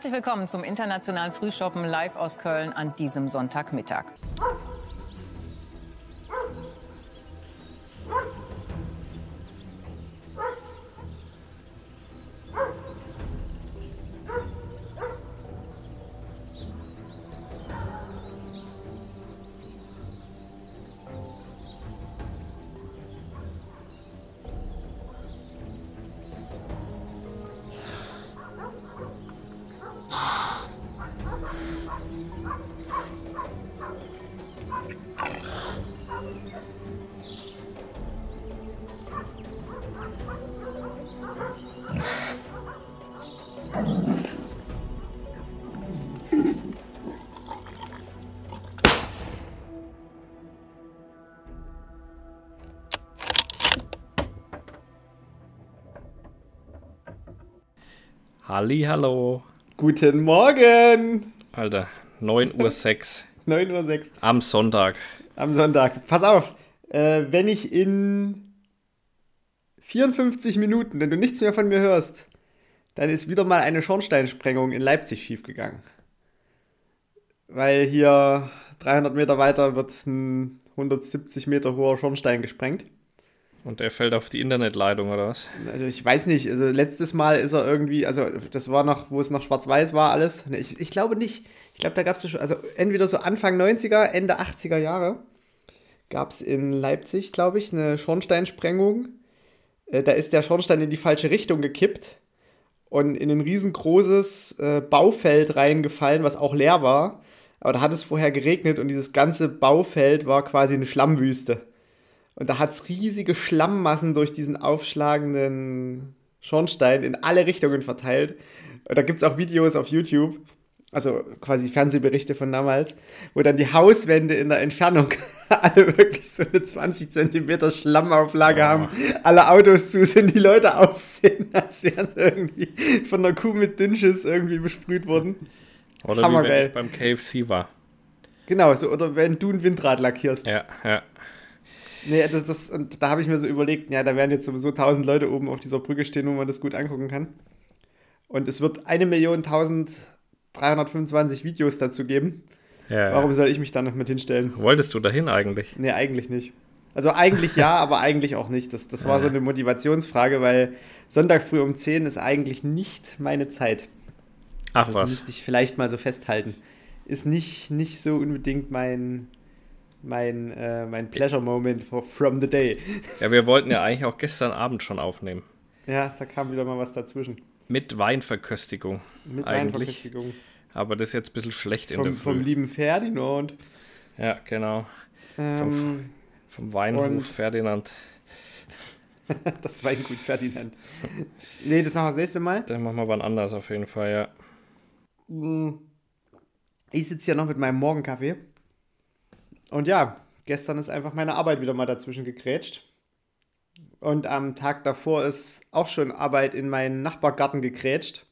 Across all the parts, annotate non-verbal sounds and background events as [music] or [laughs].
Herzlich willkommen zum internationalen Frühshoppen live aus Köln an diesem Sonntagmittag. Halli, hallo. Guten Morgen. Alter, 9.06 Uhr. [laughs] 9.06 Uhr. Am Sonntag. Am Sonntag. Pass auf, äh, wenn ich in 54 Minuten, wenn du nichts mehr von mir hörst, dann ist wieder mal eine Schornsteinsprengung in Leipzig schiefgegangen. Weil hier 300 Meter weiter wird ein 170 Meter hoher Schornstein gesprengt. Und er fällt auf die Internetleitung oder was? Also ich weiß nicht, also letztes Mal ist er irgendwie, also das war noch, wo es noch schwarz-weiß war alles. Ich, ich glaube nicht. Ich glaube, da gab es schon, also entweder so Anfang 90er, Ende 80er Jahre gab es in Leipzig, glaube ich, eine Schornsteinsprengung. Äh, da ist der Schornstein in die falsche Richtung gekippt und in ein riesengroßes äh, Baufeld reingefallen, was auch leer war. Aber da hat es vorher geregnet und dieses ganze Baufeld war quasi eine Schlammwüste. Und da hat es riesige Schlammmassen durch diesen aufschlagenden Schornstein in alle Richtungen verteilt. Und da gibt es auch Videos auf YouTube, also quasi Fernsehberichte von damals, wo dann die Hauswände in der Entfernung [laughs] alle wirklich so eine 20 Zentimeter Schlammauflage oh. haben, alle Autos zu sind, die Leute aussehen, [laughs] als wären sie irgendwie von einer Kuh mit Dünnschiss irgendwie besprüht worden. Oder wie wenn ich beim KFC war. Genau, so, oder wenn du ein Windrad lackierst. Ja, ja. Nee, das, das, und da habe ich mir so überlegt, ja, da werden jetzt sowieso tausend Leute oben auf dieser Brücke stehen, wo man das gut angucken kann. Und es wird eine Million tausend 325 Videos dazu geben. Ja, Warum soll ich mich da noch mit hinstellen? Wolltest du dahin eigentlich? Nee, eigentlich nicht. Also eigentlich ja, aber eigentlich auch nicht. Das, das war ja. so eine Motivationsfrage, weil Sonntag früh um 10 ist eigentlich nicht meine Zeit. Ach das was. Das müsste ich vielleicht mal so festhalten. Ist nicht, nicht so unbedingt mein, mein, äh, mein Pleasure-Moment from the day. Ja, wir wollten ja eigentlich auch gestern Abend schon aufnehmen. Ja, da kam wieder mal was dazwischen. Mit Weinverköstigung. Mit eigentlich. Weinverköstigung. Aber das ist jetzt ein bisschen schlecht vom, in der Früh. Vom lieben Ferdinand. Ja, genau. Ähm, vom, vom Weinhof Ferdinand. [laughs] das Weingut Ferdinand. nee, das machen wir das nächste Mal. Dann machen wir wann anders auf jeden Fall, ja. Hm. Ich sitze hier noch mit meinem Morgenkaffee. Und ja, gestern ist einfach meine Arbeit wieder mal dazwischen gegrätscht. Und am Tag davor ist auch schon Arbeit in meinen Nachbargarten gegrätscht.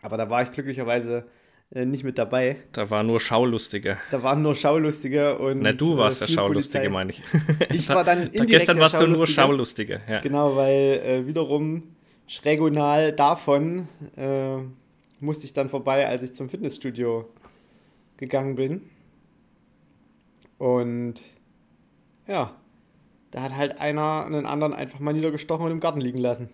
Aber da war ich glücklicherweise äh, nicht mit dabei. Da waren nur Schaulustige. Da waren nur Schaulustige und. Na, du warst äh, der Schaulustige, meine ich. [laughs] Ich war dann da, Gestern warst du nur Schaulustige, ja. Genau, weil äh, wiederum schrägonal davon äh, musste ich dann vorbei, als ich zum Fitnessstudio gegangen bin. Und ja, da hat halt einer einen anderen einfach mal niedergestochen und im Garten liegen lassen.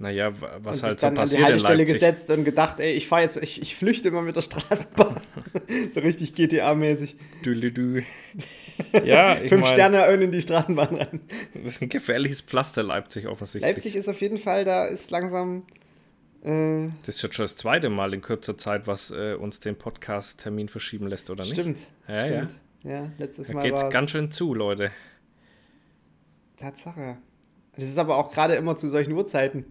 Naja, was und halt so dann passiert an die Haltestelle gesetzt und gedacht, ey, ich fahre jetzt, ich, ich flüchte immer mit der Straßenbahn. [laughs] so richtig GTA-mäßig. Dü [laughs] Ja, ich Fünf mein, Sterne in die Straßenbahn rein. Das ist ein gefährliches Pflaster, Leipzig offensichtlich. Leipzig ist auf jeden Fall, da ist langsam. Äh, das ist jetzt schon das zweite Mal in kürzer Zeit, was äh, uns den Podcast-Termin verschieben lässt, oder nicht? Stimmt. Ja, stimmt. ja. Ja, letztes da Mal. Da geht's ganz schön zu, Leute. Tatsache. Das ist aber auch gerade immer zu solchen Uhrzeiten.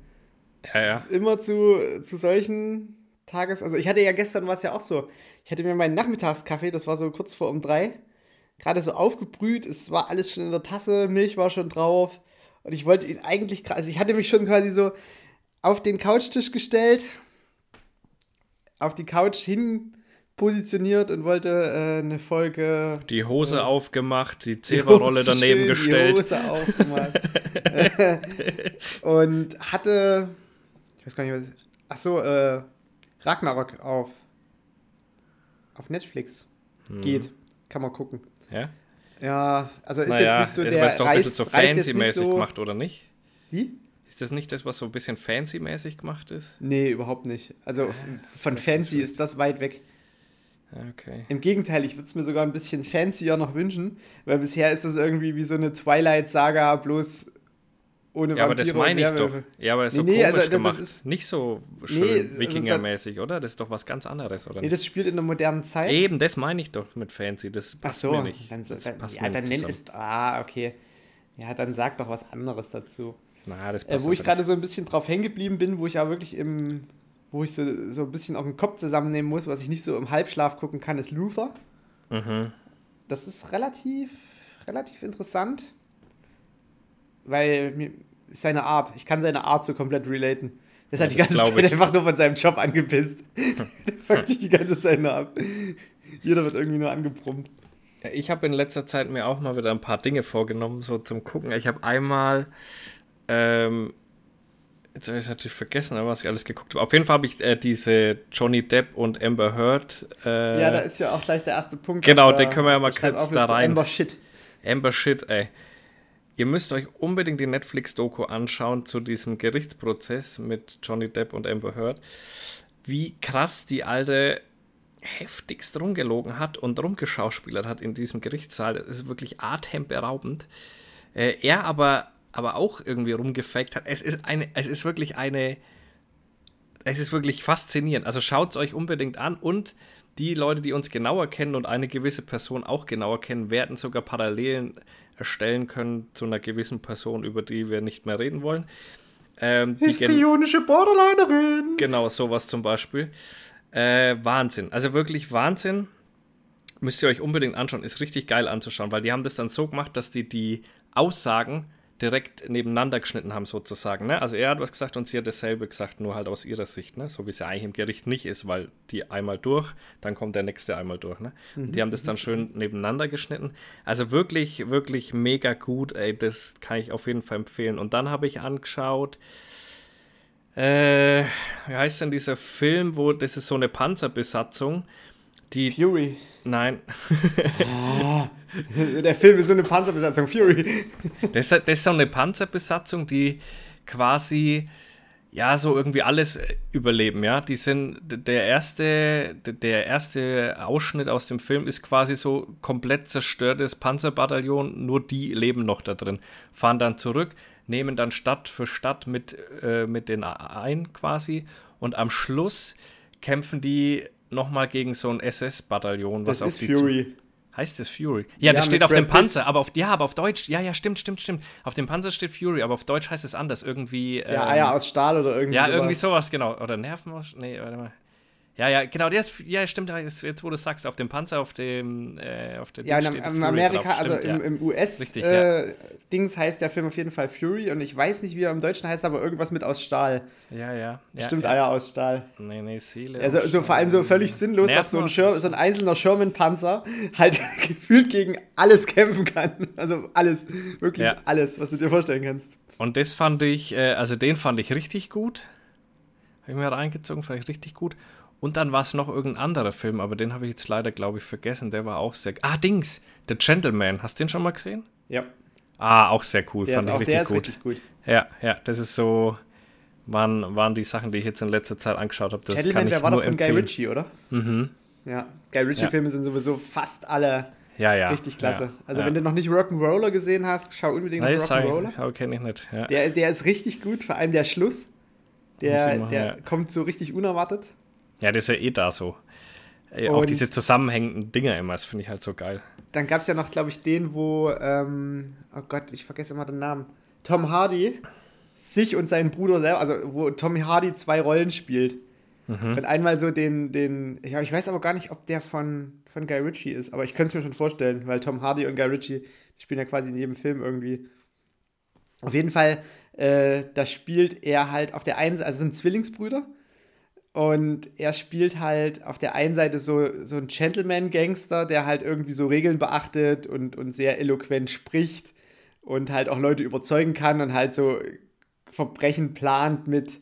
Ja, ja. Das ist immer zu, zu solchen Tages. Also ich hatte ja gestern was ja auch so. Ich hatte mir meinen Nachmittagskaffee, das war so kurz vor um drei, gerade so aufgebrüht. Es war alles schon in der Tasse, Milch war schon drauf. Und ich wollte ihn eigentlich, also ich hatte mich schon quasi so auf den Couchtisch gestellt, auf die Couch hin positioniert und wollte äh, eine Folge. Die Hose äh, aufgemacht, die Zeberrolle daneben schön, gestellt. Die Hose aufgemacht. [laughs] und hatte. Ich weiß gar nicht, was. Ach so, äh, Ragnarok auf, auf Netflix Hm. geht. Kann man gucken. Ja? Ja, also ist naja, jetzt nicht so ist der das doch ein bisschen so fancy-mäßig so- gemacht, oder nicht? Wie? Ist das nicht das, was so ein bisschen fancy-mäßig gemacht ist? Nee, überhaupt nicht. Also f- von fancy ist ist das weit weg. Okay. Im Gegenteil, ich würde es mir sogar ein bisschen fancier noch wünschen, weil bisher ist das irgendwie wie so eine Twilight-Saga, bloß ohne Ja, aber das meine ich doch. Ja, aber so Nee, nee, komisch also das gemacht. ist- nicht so Nee, schön also Wikingermäßig, oder? Das ist doch was ganz anderes, oder? Nee, das spielt in der modernen Zeit. Eben, das meine ich doch mit fancy. Das Ach passt so, mir nicht. dann, das dann, passt ja, mir dann nicht es. Ah, okay. Ja, dann sag doch was anderes dazu. Na, das Äh, passt wo ich gerade so ein bisschen drauf hängen geblieben bin, wo ich ja wirklich im. Wo ich so, so ein bisschen auch den Kopf zusammennehmen muss, was ich nicht so im Halbschlaf gucken kann, ist Luther. Mhm. Das ist relativ, relativ interessant. Weil mir seine Art, ich kann seine Art so komplett relaten. Der ist Ja, halt die das ganze Zeit ich. einfach nur von seinem Job angepisst. [laughs] Der fuckt sich die ganze Zeit nur ab. Jeder wird irgendwie nur angebrummt. Ja, ich habe in letzter Zeit mir auch mal wieder ein paar Dinge vorgenommen, so zum Gucken. Ich habe einmal, ähm, jetzt habe ich es natürlich vergessen, was ich alles geguckt habe. Auf jeden Fall habe ich äh, diese Johnny Depp und Amber Heard. Äh, Ja, da ist ja auch gleich der erste Punkt. Genau, den können wir ja mal kurz da rein. Amber Shit. Amber Shit, ey. Ihr müsst euch unbedingt die Netflix-Doku anschauen zu diesem Gerichtsprozess mit Johnny Depp und Amber Heard. Wie krass die alte heftigst rumgelogen hat und rumgeschauspielert hat in diesem Gerichtssaal. Das ist wirklich atemberaubend. Äh, er aber, aber auch irgendwie rumgefaked hat. Es ist, eine, es ist wirklich eine. Es ist wirklich faszinierend. Also schaut es euch unbedingt an und die Leute, die uns genauer kennen und eine gewisse Person auch genauer kennen, werden sogar Parallelen erstellen können zu einer gewissen Person, über die wir nicht mehr reden wollen. Ähm, Histrionische Borderlinerin. Genau, sowas zum Beispiel. Äh, Wahnsinn. Also wirklich Wahnsinn. Müsst ihr euch unbedingt anschauen. Ist richtig geil anzuschauen, weil die haben das dann so gemacht, dass die die Aussagen direkt nebeneinander geschnitten haben, sozusagen. Ne? Also er hat was gesagt und sie hat dasselbe gesagt, nur halt aus ihrer Sicht, ne? so wie es ja eigentlich im Gericht nicht ist, weil die einmal durch, dann kommt der nächste einmal durch. Ne? Und die haben das dann schön nebeneinander geschnitten. Also wirklich, wirklich mega gut, ey, das kann ich auf jeden Fall empfehlen. Und dann habe ich angeschaut, äh, wie heißt denn dieser Film, wo das ist so eine Panzerbesatzung, die, Fury. nein, Der Film ist so eine Panzerbesatzung. Fury. Das, ist- das ist so eine Panzerbesatzung, die quasi ja so irgendwie alles überleben, ja. Die sind der erste, der erste Ausschnitt aus dem Film ist quasi so komplett zerstörtes Panzerbataillon, nur die leben noch da drin, fahren dann zurück, nehmen dann Stadt für Stadt mit, äh, mit den ein quasi und am Schluss kämpfen die nochmal gegen so ein SS-Bataillon, was Das auf ist die zu- Fury. Heißt es Fury? Ja, das Ja, steht mit auf dem Brad Pitt. Panzer, aber auf, ja, aber auf Deutsch, ja, ja, stimmt, stimmt, stimmt. Auf dem Panzer steht Fury, aber auf Deutsch heißt es anders. Irgendwie. Ja, ähm, Eier aus Stahl oder irgendwie ja, sowas. irgendwie sowas, genau. Oder Nerven aus. Nee, warte mal. Ja, ja, genau, der ist, ja, stimmt, jetzt, wo du sagst, auf dem Panzer, auf dem, äh, auf der Ja, in, in Amerika, also Stimmt, im, ja. im ja. US-Dings heißt der Film auf jeden Fall Fury und ich weiß nicht, wie er im Deutschen heißt, aber irgendwas mit aus Stahl. Ja, ja. ja Stimmt, ja. Eier aus Stahl. Nee, nee, Seele. Also so vor allem so völlig sinnlos, dass so ein, Nerven- Schir so ein einzelner Sherman-Panzer halt [laughs] gefühlt gegen alles kämpfen kann. Also alles, wirklich Ja. alles, was du dir vorstellen kannst. Und das fand ich, äh, also den fand ich richtig gut. Habe ich mir reingezogen, fand ich richtig gut. Und dann war es noch irgendein anderer Film, aber den habe ich jetzt leider, glaube ich, vergessen. Der war auch sehr. Ah, Dings! The Gentleman. Hast du den schon mal gesehen? Ja, Ah, auch sehr cool. der fand ist ich auch richtig der ist gut. richtig gut. Ja, ja, das ist so. Waren, waren die Sachen, die ich jetzt in letzter Zeit angeschaut habe. Das kann Gentleman, ich der war doch von Guy empfehlen. Ritchie, oder? Mhm. Ja, Guy Ritchie-Filme sind sowieso fast alle Ja, ja. richtig klasse. Ja, also ja. wenn du noch nicht Rock'n'Roller gesehen hast, schau unbedingt Nein, Rock'n'Roller. okay, kenne ich nicht. Ja. Der, der ist richtig gut, vor allem der Schluss. Der, der ja. kommt so richtig unerwartet. Ja, das ist ja eh da so. Äh, Auch Und- diese zusammenhängenden Dinger immer, das finde ich halt so geil. Dann gab es ja noch, glaube ich, den, wo, ähm, oh Gott, ich vergesse immer den Namen. Tom Hardy sich und seinen Bruder selber, also wo Tom Hardy zwei Rollen spielt. Mhm. Und einmal so den, den, ja, ich weiß aber gar nicht, ob der von, von Guy Ritchie ist, aber ich könnte es mir schon vorstellen, weil Tom Hardy und Guy Ritchie, die spielen ja quasi in jedem Film irgendwie. Auf jeden Fall, äh, da spielt er halt auf der einen Seite, also sind Zwillingsbrüder. Und er spielt halt auf der einen Seite so, so ein Gentleman-Gangster, der halt irgendwie so Regeln beachtet und, und sehr eloquent spricht und halt auch Leute überzeugen kann und halt so Verbrechen plant mit,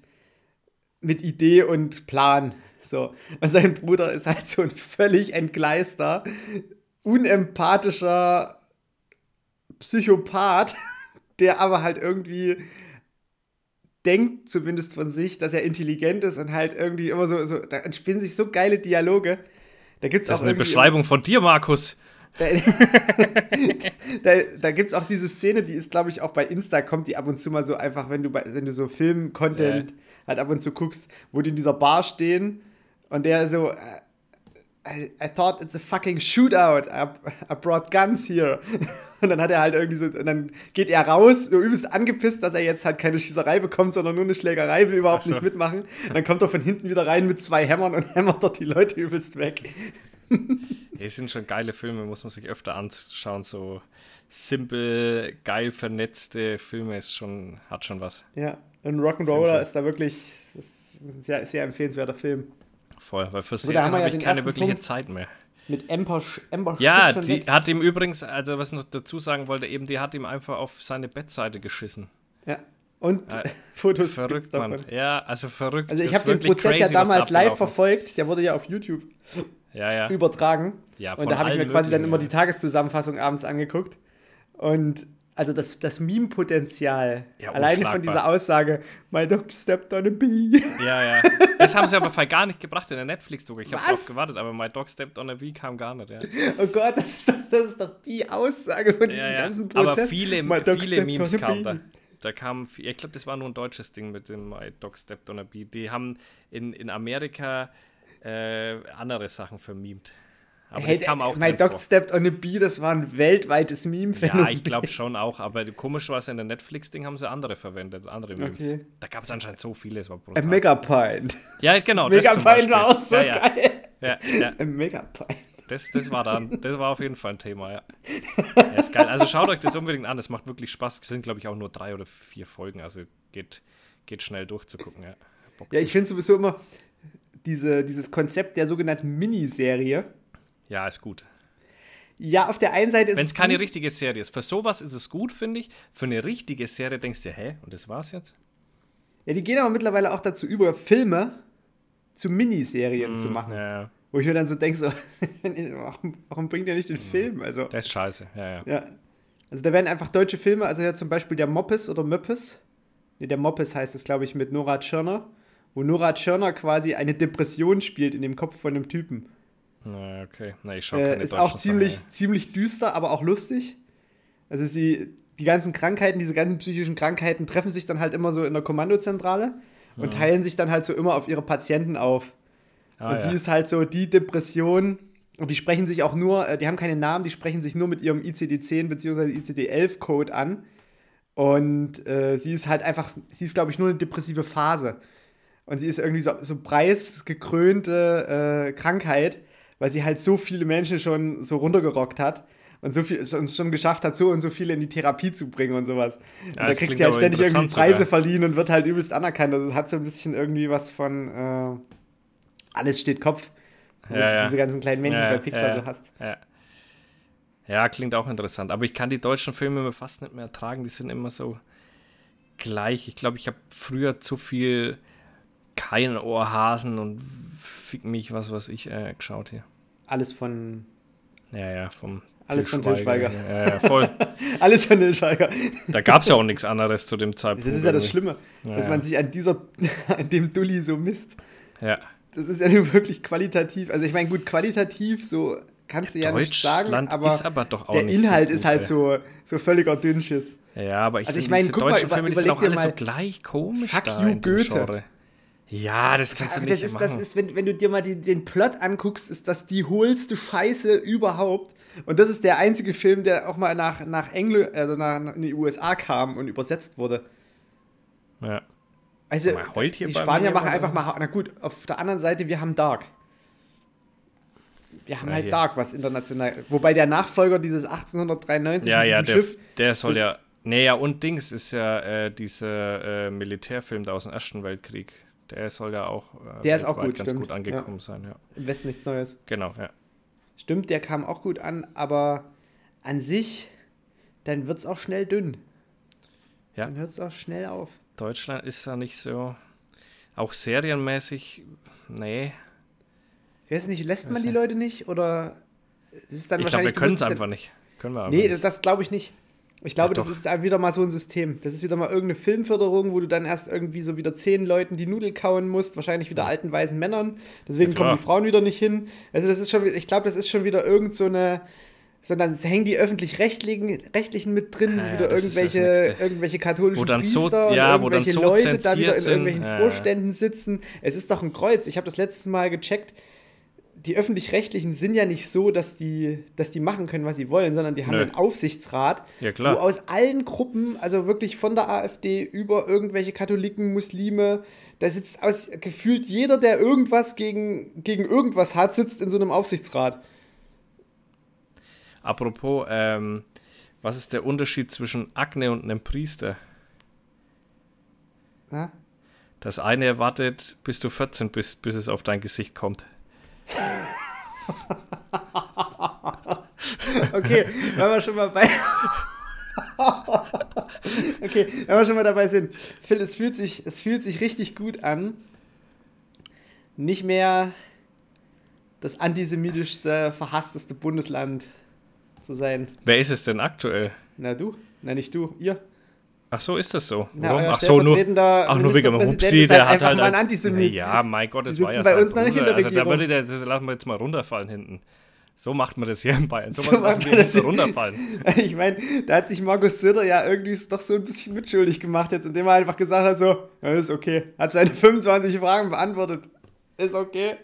mit Idee und Plan. So. Und sein Bruder ist halt so ein völlig entgleister, unempathischer Psychopath, [laughs] der aber halt irgendwie denkt, zumindest von sich, dass er intelligent ist und halt irgendwie immer so, so da entspinnen sich so geile Dialoge. Da gibt's Das auch ist eine Beschreibung von dir, Markus. da, [laughs] da, da gibt es auch diese Szene, die ist, glaube ich, auch bei Insta, kommt die ab und zu mal so einfach, wenn du, bei, wenn du so Film-Content halt ab und zu guckst, wo die in dieser Bar stehen und der so, äh, I, I thought it's a fucking shootout. I, I brought guns here. [laughs] Und dann hat er halt irgendwie so, und dann geht er raus, so übelst angepisst, dass er jetzt halt keine Schießerei bekommt, sondern nur eine Schlägerei, will überhaupt so. nicht mitmachen. Und dann kommt er von hinten wieder rein mit zwei Hämmern und [laughs] hämmert dort die Leute übelst weg. Es sind schon geile Filme, muss man sich öfter anschauen. So simpel, geil vernetzte Filme ist schon, hat schon was. Ja, und Rock'n'Roller ist da wirklich ist ein sehr, sehr empfehlenswerter Film. Voll, weil für da Serien habe ja ich keine wirkliche Punkt. Zeit mehr. Mit Ember, Ember Ja, die weg. hat ihm übrigens, also was ich noch dazu sagen wollte, eben die hat ihm einfach auf seine Bettseite geschissen. Ja. Und Äh, [laughs] Fotos Verrückt, davon. Mann. Ja, also verrückt. Also ich habe den Prozess ja crazy, da damals live verfolgt. Der wurde ja auf YouTube Ja, ja. übertragen. Ja, und da habe ich mir quasi dann möglichen, immer ja. die Tageszusammenfassung abends angeguckt. Und also das, das Meme-Potenzial, Ja, alleine von dieser Aussage, My dog stepped on a bee. [laughs] Ja, ja. Das haben sie aber voll gar nicht gebracht in der Netflix-Doku. Ich habe Was? drauf gewartet, aber My Dog Stepped on a Bee kam gar nicht, ja. Oh Gott, das ist doch, das ist doch die Aussage von diesem ja, ja. ganzen Prozess. Aber viele, viele Memes kamen da. Da kam, ich glaube, das war nur ein deutsches Ding mit dem My Dog Stepped on a Bee. Die haben in, in Amerika äh, andere Sachen vermemt. Aber Hey, das kam auch My dog vor. stepped on a bee, das war ein weltweites Meme-Phänomen. Ja, ich glaube schon auch, aber komisch war es in der Netflix-Ding, haben sie andere verwendet, andere Memes. Okay. Da gab es anscheinend so viele, es war A brutal. Megapint. ja, genau. Megapint war auch so ja, ja. geil. Ja, ja. A Megapint. Das, das war dann, das war auf jeden Fall ein Thema, ja. ja. Ist geil. Also schaut euch das unbedingt an, es macht wirklich Spaß. Es sind, glaube ich, auch nur drei oder vier Folgen, also geht, geht schnell durchzugucken, ja. Bock Ja, ich finde sowieso immer diese, dieses Konzept der sogenannten Miniserie. Ja, ist gut. Ja, auf der einen Seite ist Wenn es es keine gut, richtige Serie ist, für sowas ist es gut, finde ich. Für eine richtige Serie denkst du, hä, und das war's jetzt? Ja, die gehen aber mittlerweile auch dazu über, Filme zu Miniserien zu machen. Mm, Ja. Wo ich mir dann so denke, so, [laughs] warum, warum bringt ihr nicht den Film? Also, Das ist scheiße, ja, ja. ja. Also da werden einfach deutsche Filme, also ja zum Beispiel der Moppes oder Möppes. Ne, der Moppes heißt es, glaube ich, mit Nora Tschirner. Wo Nora Tschirner quasi eine Depression spielt in dem Kopf von einem Typen. Na, okay. Na, ich schau Äh, ist auch ziemlich, Sachen, ziemlich düster, aber auch lustig. Also sie, die ganzen Krankheiten, diese ganzen psychischen Krankheiten treffen sich dann halt immer so in der Kommandozentrale und teilen sich dann halt so immer auf ihre Patienten auf. Ah, und ja. sie ist halt so die Depression. Und die sprechen sich auch nur, äh, die haben keine Namen, die sprechen sich nur mit ihrem ICD-10 bzw. ICD-11-Code an. Und äh, sie ist halt einfach, sie ist, glaube ich, nur eine depressive Phase. Und sie ist irgendwie so, so preisgekrönte äh, Krankheit, weil sie halt so viele Menschen schon so runtergerockt hat und so viel schon, schon geschafft hat, so und so viele in die Therapie zu bringen und sowas. Und Ja, da das kriegt sie halt ständig irgendwie Preise sogar. verliehen und wird halt übelst anerkannt. Also hat so ein bisschen irgendwie was von äh, alles steht Kopf. wo Ja, ja. Diese ganzen kleinen Männchen Ja, bei Pixar so hast. Ja. klingt auch interessant. Aber ich kann die deutschen Filme fast nicht mehr ertragen. Die sind immer so gleich. Ich glaube, ich habe früher zu viel kein Ohrhasen und fick mich, was weiß ich, äh, geschaut hier. Alles von Ja, ja, vom Alles von Til Schweiger. Ja, ja, voll. [laughs] alles von den Scheiger. Da gab es ja auch nichts anderes zu dem Zeitpunkt. Das ist ja das. Schlimme, Ja, dass man sich an dieser, [laughs] an dem Dulli so misst. Ja. Das ist ja nur wirklich qualitativ. Also ich meine, gut, qualitativ, so kannst du ja nicht sagen, aber, ist aber doch auch der Inhalt so gut, ist halt ey. so, so völliger Dünnschiss. Ja, aber ich Also ich finde, mein, diese guck mal, über- Filme, die sind auch alle so mal, gleich komisch Fuck you, Goethe. Ja, das kannst du Aber nicht das ist, machen. das ist wenn, wenn du dir mal die, den Plot anguckst, ist das die hohlste Scheiße überhaupt. Und das ist der einzige Film, der auch mal nach, nach Engl also nach, nach in die USA kam und übersetzt wurde. ja. Also, Mal, heult hier die Spanier machen einfach mal, na gut, auf der anderen Seite, wir haben Dark. Wir haben Ja, halt hier. Dark, was international, wobei der Nachfolger dieses 1893 Ja, mit ja, der, Schiff, der soll ja. Nee, ja, und Dings ist ja äh, dieser äh, Militärfilm da aus dem Ersten Weltkrieg. Der soll ja auch, äh, Der ist auch gut, ganz stimmt. gut angekommen sein, ja. im Westen nichts Neues. Genau, ja. Stimmt, der kam auch gut an, aber an sich, dann wird es auch schnell dünn. Ja. Dann hört es auch schnell auf. Deutschland ist ja nicht so. auch serienmäßig, nee. Ich weiß nicht, lässt man die Leute nicht oder ist es dann Ich glaube, wir können es einfach nicht. Können wir aber Nee, nicht. das glaube ich nicht. Ich glaube, Ja, das ist wieder mal so ein System. Das ist wieder mal irgendeine Filmförderung, wo du dann erst irgendwie so wieder zehn Leuten die Nudel kauen musst, wahrscheinlich wieder alten weißen Männern. Deswegen Ja, kommen die Frauen wieder nicht hin. Also das ist schon, ich glaube, das ist schon wieder irgend so eine, sondern es hängen die öffentlich-rechtlichen Rechtlichen mit drin, Ja, wieder irgendwelche, irgendwelche katholischen Wo dann so- Priester ja, und wo dann irgendwelche so Leute da wieder in irgendwelchen. Vorständen sitzen. Es ist doch ein Kreuz. Ich habe das letztes Mal gecheckt die öffentlich-rechtlichen sind ja nicht so, dass die, dass die machen können, was sie wollen, sondern die haben Nö. einen Aufsichtsrat, Ja, klar. wo aus allen Gruppen, also wirklich von der AfD über irgendwelche Katholiken, Muslime, da sitzt aus gefühlt jeder, der irgendwas gegen, gegen irgendwas hat, sitzt in so einem Aufsichtsrat. Apropos, ähm, was ist der Unterschied zwischen Akne und einem Priester? Na? Das eine erwartet, bis du 14 bist, bis es auf dein Gesicht kommt. [laughs] Okay, wenn wir schon mal bei. [laughs] okay, wenn wir schon mal dabei sind. Phil, es fühlt sich, es fühlt sich richtig gut an, nicht mehr das antisemitischste, verhassteste Bundesland zu sein. Wer ist es denn aktuell? Na du? Na nicht du, ihr. Ach so, ist das so? Na, Warum? euer Ach so, nur, ach, nur wegen dem Hupsi, der halt hat halt als, Antisemit. Ja, mein Gott, das war ja bei uns noch nicht in der Also da Regierung. würde der, das lassen wir jetzt mal runterfallen hinten. So macht man das hier in Bayern. So, So macht man das hier. runterfallen. [laughs] Ich meine, da hat sich Markus Söder ja irgendwie doch so ein bisschen mitschuldig gemacht jetzt, indem er einfach gesagt hat so, ja, ist okay. Hat seine 25 Fragen beantwortet. Ist okay.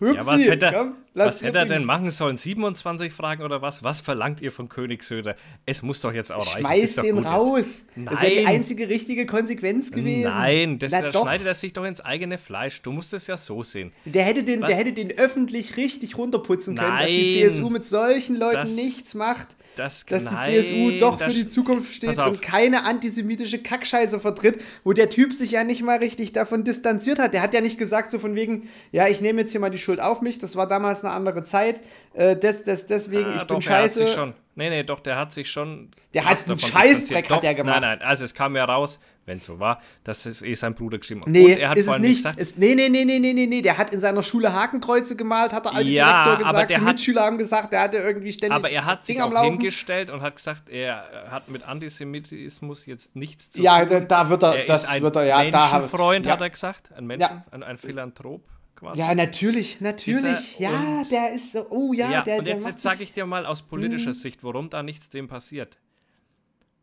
Hupsi, Ja, was hätte, er- komm, lass was hätte er denn machen sollen? 27 Fragen oder was? Was verlangt ihr von König Söder? Es muss doch jetzt auch reichen. Schmeiß den jetzt. raus. Das ist ja die Nein. einzige richtige Konsequenz gewesen. Nein, das Na da doch. schneidet er sich doch ins eigene Fleisch. Du musst es ja so sehen. Der hätte, den, Was? der hätte den öffentlich richtig runterputzen können, dass die Nein. CSU mit solchen Leuten Das- nichts macht. Das, Dass die CSU doch für die Zukunft steht und keine antisemitische Kackscheiße vertritt, wo der Typ sich ja nicht mal richtig davon distanziert hat. Der hat ja nicht gesagt, so von wegen, ja, ich nehme jetzt hier mal die Schuld auf mich, das war damals eine andere Zeit, äh, des, des, deswegen, Ah, ich doch, bin der hat scheiße. sich schon. Nee, nee, doch, der hat sich schon. Der hat einen Scheißdreck hat er gemacht. Nein, nein, also es kam ja raus, wenn es so war, dass es eh sein Bruder geschrieben hat. Nee, Und er hat ist vor es allem nicht. gesagt, Ist, nee, nee, nee, nee, nee, nee, nee. Der hat in seiner Schule Hakenkreuze gemalt, hat der alte Ja, Direktor gesagt. aber der die hat- Mitschüler haben gesagt, der hatte irgendwie ständig aber er hat sich Ding auch hingestellt und hat gesagt, er hat mit Antisemitismus jetzt nichts zu Ja, tun. da, da wird er, er das wird er, ja, da hat- Menschenfreund, ja. hat er gesagt. Ein Menschen, Ja. ein, Philanthrop quasi. Ja, natürlich, natürlich. ja, und- der ist so, oh ja, Ja, der, und jetzt, jetzt sage ich dir mal aus politischer Sicht, warum da nichts dem passiert.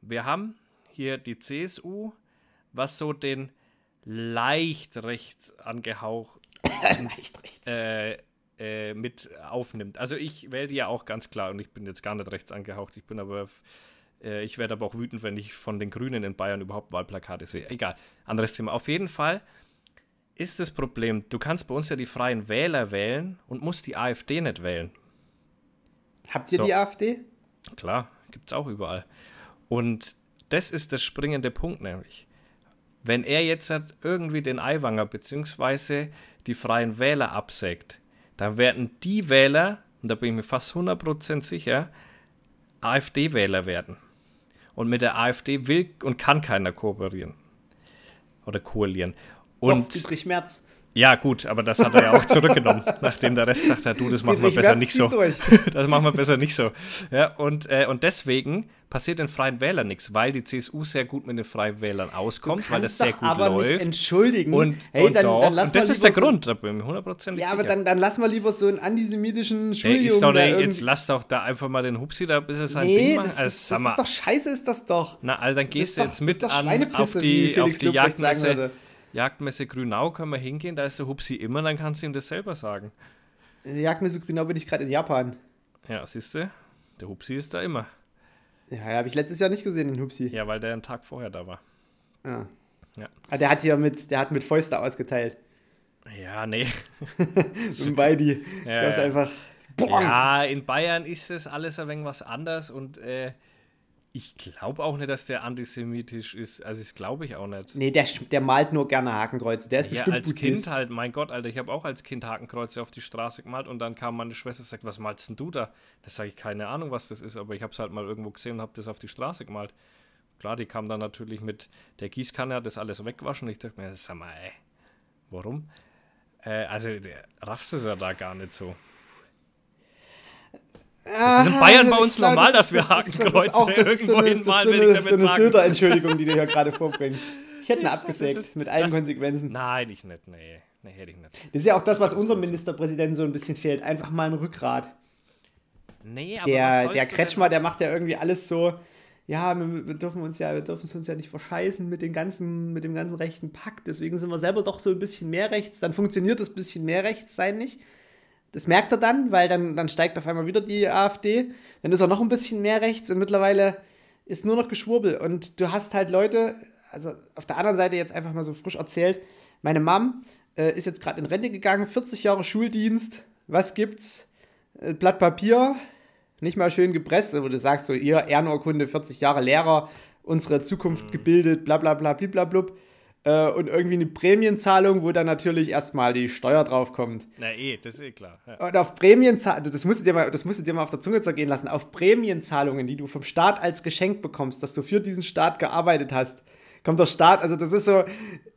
Wir haben hier die CSU, was so den leicht rechts angehaucht [laughs] Leicht rechts. äh, äh, mit aufnimmt. Also ich wähle ja auch ganz klar und ich bin jetzt gar nicht rechts angehaucht. Ich bin aber, äh, ich werde aber auch wütend, wenn ich von den Grünen in Bayern überhaupt Wahlplakate sehe. Egal, anderes Thema. Auf jeden Fall ist das Problem, du kannst bei uns ja die Freien Wähler wählen und musst die AfD nicht wählen. Habt ihr So. die AfD? Klar, gibt es auch überall. Und das ist der springende Punkt nämlich. Wenn er jetzt irgendwie den Aiwanger bzw. die Freien Wähler absägt, dann werden die Wähler, und da bin ich mir fast 100% sicher, AfD-Wähler werden. Und mit der AfD will und kann keiner kooperieren. Oder koalieren. Doch, Und Friedrich Merz. Ja, gut, aber das hat er ja auch zurückgenommen, [laughs] nachdem der Rest sagt, ja, du, das machen wir besser nicht so. [laughs] durch. Das machen wir besser nicht so. Ja, und, äh, und deswegen passiert den Freien Wählern nichts, weil die CSU sehr gut mit den Freien Wählern auskommt, weil das sehr gut aber nicht läuft. entschuldigen. Und, hey, und, dann, doch, dann lass und das ist der so- Grund, da bin ich mir hundertprozentig Ja, sicher. aber dann, dann lass mal lieber so einen antisemitischen Ey, Schuljungen. ist doch der nicht, irgendwie- jetzt lass doch da einfach mal den Hupsi da ein bisschen sein nee, Ding machen. das, Also, das, das ist doch scheiße, ist das doch. na, also dann gehst du jetzt mit an auf die, auf die Jagdmesse. Jagdmesse Grünau, können wir hingehen, da ist der Hupsi immer, dann kannst du ihm das selber sagen. Jagdmesse Grünau bin ich gerade in Japan. Ja, siehst du, der Hupsi ist da immer. Ja, habe ich letztes Jahr nicht gesehen, den Hupsi. Ja, weil der einen Tag vorher da war. Ah. Ja. Ah, der hat hier mit, der hat mit Fäuste ausgeteilt. Ja, nee. [laughs] Mit beide. Ja, ja. einfach. Boah. Ja, in Bayern ist es alles ein wenig was anders und äh, ich glaube auch nicht, dass der antisemitisch ist. Also, das glaube ich auch nicht. Nee, der, der malt nur gerne Hakenkreuze. Der ist Ja, bestimmt als Buddhist. Kind halt, mein Gott, Alter, ich habe auch als Kind Hakenkreuze auf die Straße gemalt und dann kam meine Schwester und sagt, was malst denn du da? Das sage ich, keine Ahnung, was das ist, aber ich habe es halt mal irgendwo gesehen und habe das auf die Straße gemalt. Klar, die kam dann natürlich mit der Gießkanne, hat das alles weggewaschen. Ich dachte mir, sag mal, ey, Warum? Äh, also, der raffst es ja da gar nicht so. Das ist in Bayern bei uns normal, dass wir Hakenkreuze irgendwo hinmalen, wenn ich damit so eine Söder-Entschuldigung, die du hier gerade vorbringst. Ich hätte ihn abgesägt, ist, mit allen das, Konsequenzen. Nein, ich nicht, nee. Nee, hätte ich nicht. Das ist ja auch das, was unserem Ministerpräsidenten so ein bisschen fehlt. Einfach mal ein Rückgrat. Nee, aber der, der Kretschmer, der macht ja irgendwie alles so, ja, wir, dürfen uns ja, wir dürfen es uns ja nicht verscheißen mit, den ganzen, mit dem ganzen rechten Pakt. Deswegen sind wir selber doch so ein bisschen mehr rechts. Dann funktioniert das bisschen mehr rechts sein nicht. Das merkt er dann, weil dann, dann steigt auf einmal wieder die AfD. Dann ist er noch ein bisschen mehr rechts und mittlerweile ist nur noch Geschwurbel. Und du hast halt Leute, also auf der anderen Seite jetzt einfach mal so frisch erzählt, meine Mom äh, ist jetzt gerade in Rente gegangen, 40 Jahre Schuldienst. Was gibt's? Äh, Blatt Papier, nicht mal schön gepresst, wo du sagst so, ihr Ehrenurkunde, 40 Jahre Lehrer, unsere Zukunft mhm. gebildet, bla bla bla bliblablub. Äh, und irgendwie eine Prämienzahlung, wo dann natürlich erstmal die Steuer draufkommt. Na eh, das ist eh klar. Ja. Und auf Prämienzahlungen, das musst, du dir mal, das musst du dir mal auf der Zunge zergehen lassen, auf Prämienzahlungen, die du vom Staat als Geschenk bekommst, dass du für diesen Staat gearbeitet hast, kommt der Staat, also das ist so,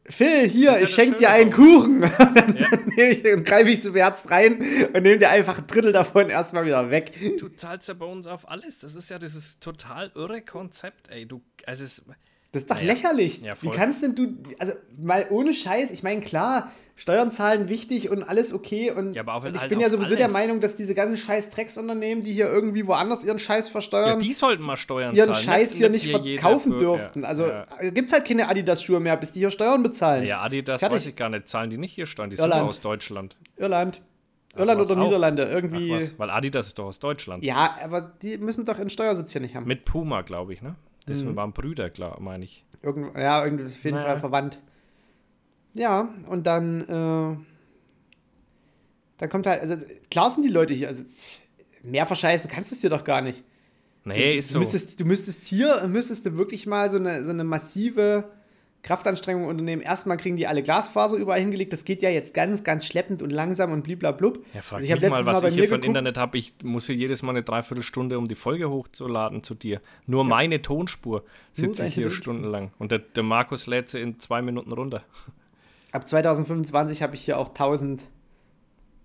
Phil, hier, ja ich schenke dir einen Kuchen. [laughs] dann, ja. dann greife ich so beherzt rein und nehme dir einfach ein Drittel davon erstmal wieder weg. Du zahlst ja bei uns auf alles. Das ist ja dieses total irre Konzept, ey. Du, also es, das ist doch naja. lächerlich. Ja, Wie kannst denn du, also mal ohne Scheiß, ich meine, klar, Steuern zahlen wichtig und alles okay. Und, ja, und ich halt bin ja sowieso alles. der Meinung, dass diese ganzen scheiß Drecksunternehmen, die hier irgendwie woanders ihren Scheiß versteuern, ja, die sollten mal Steuern ihren zahlen. Scheiß hier nicht hier verkaufen dürften. Ja. Also ja. gibt es halt keine Adidas-Schuhe mehr, bis die hier Steuern bezahlen. Ja, Adidas Fertig. weiß ich gar nicht. Zahlen die nicht hier Steuern? Die Irland. sind aus Deutschland. Irland. Irland oder auch? Niederlande, irgendwie. Weil Adidas ist doch aus Deutschland. Ja, aber die müssen doch einen Steuersitz hier nicht haben. Mit Puma, glaube ich, ne? Das hm. waren Brüder, klar, meine ich. Irgend, ja, irgendwie auf jeden naja. Fall verwandt. Ja, und dann äh, dann kommt halt, also klar sind die Leute hier, also mehr verscheißen kannst du es dir doch gar nicht. Nee, du, ist du so. Müsstest, du müsstest hier, müsstest du wirklich mal so eine, so eine massive Kraftanstrengung unternehmen. Erstmal kriegen die alle Glasfaser überall hingelegt. Das geht ja jetzt ganz, ganz schleppend und langsam und bliblablub. Ja, frag also ich mich mal, was mal ich hier ein Internet habe. Ich muss hier jedes Mal eine Dreiviertelstunde, um die Folge hochzuladen zu dir. Nur ja. meine Tonspur sitze ich hier stundenlang. Und der, der Markus lädt sie in zwei Minuten runter. Ab 2025 habe ich hier auch 1000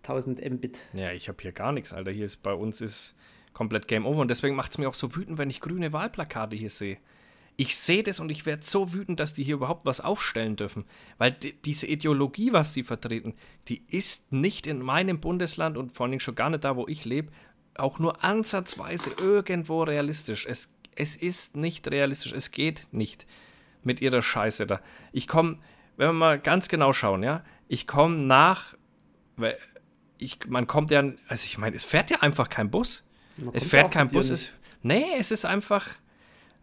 1000 Mbit. Ja, ich habe hier gar nichts, Alter. Hier ist bei uns ist komplett Game Over und deswegen macht es mir auch so wütend, wenn ich grüne Wahlplakate hier sehe. Ich sehe das und ich werde so wütend, dass die hier überhaupt was aufstellen dürfen. Weil die, diese Ideologie, was sie vertreten, die ist nicht in meinem Bundesland und vor allem schon gar nicht da, wo ich lebe, auch nur ansatzweise irgendwo realistisch. Es, es ist nicht realistisch. Es geht nicht mit ihrer Scheiße da. Ich komme, wenn wir mal ganz genau schauen, ja, ich komme nach, ich, man kommt ja, also ich meine, es fährt ja einfach kein Bus. Man es fährt kein Bus. Es, nee, es ist einfach,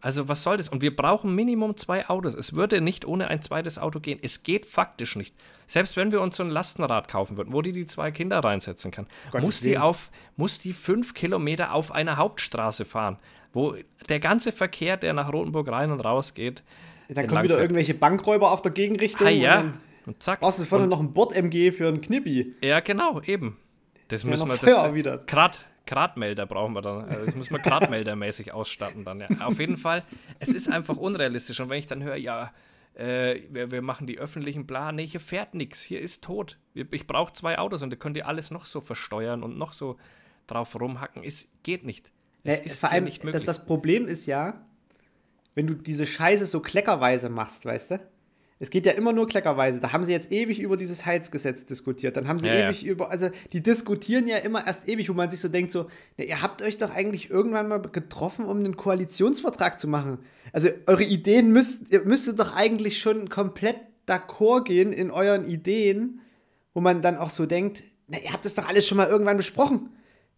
also was soll das? Und wir brauchen Minimum zwei Autos. Es würde nicht ohne ein zweites Auto gehen. Es geht faktisch nicht. Selbst wenn wir uns so ein Lastenrad kaufen würden, wo die die zwei Kinder reinsetzen kann, Gottes muss die, auf, muss die fünf Kilometer auf einer Hauptstraße fahren, wo der ganze Verkehr, der nach Rotenburg rein und raus geht. Ja, dann kommen wieder irgendwelche Bankräuber auf der Gegenrichtung. Ah, ja. Und zack. Brauchst du vorne noch ein Bord-MG für einen Knippi? Ja, genau, eben. Das müssen wir, das, wieder. Grad, Gradmelder brauchen wir dann. Also das muss man Gradmeldermäßig [laughs] ausstatten dann, ja. Auf jeden Fall, es ist einfach unrealistisch. Und wenn ich dann höre, ja, äh, wir, wir, machen die öffentlichen Plan, nee, hier fährt nichts, hier ist tot. Ich brauche zwei Autos und da könnt ihr alles noch so versteuern und noch so drauf rumhacken. Es geht nicht. Es ja, ist vor allem, nicht möglich. Das, das Problem ist ja, wenn du diese Scheiße so kleckerweise machst, weißt du? Es geht ja immer nur kleckerweise. Da haben sie jetzt ewig über dieses Heizgesetz diskutiert. Dann haben sie ja, ewig ja. über, also die diskutieren ja immer erst ewig, wo man sich so denkt, so, na, ihr habt euch doch eigentlich irgendwann mal getroffen, um einen Koalitionsvertrag zu machen. Also eure Ideen müsst, ihr müsstet doch eigentlich schon komplett d'accord gehen in euren Ideen, wo man dann auch so denkt, na, ihr habt das doch alles schon mal irgendwann besprochen.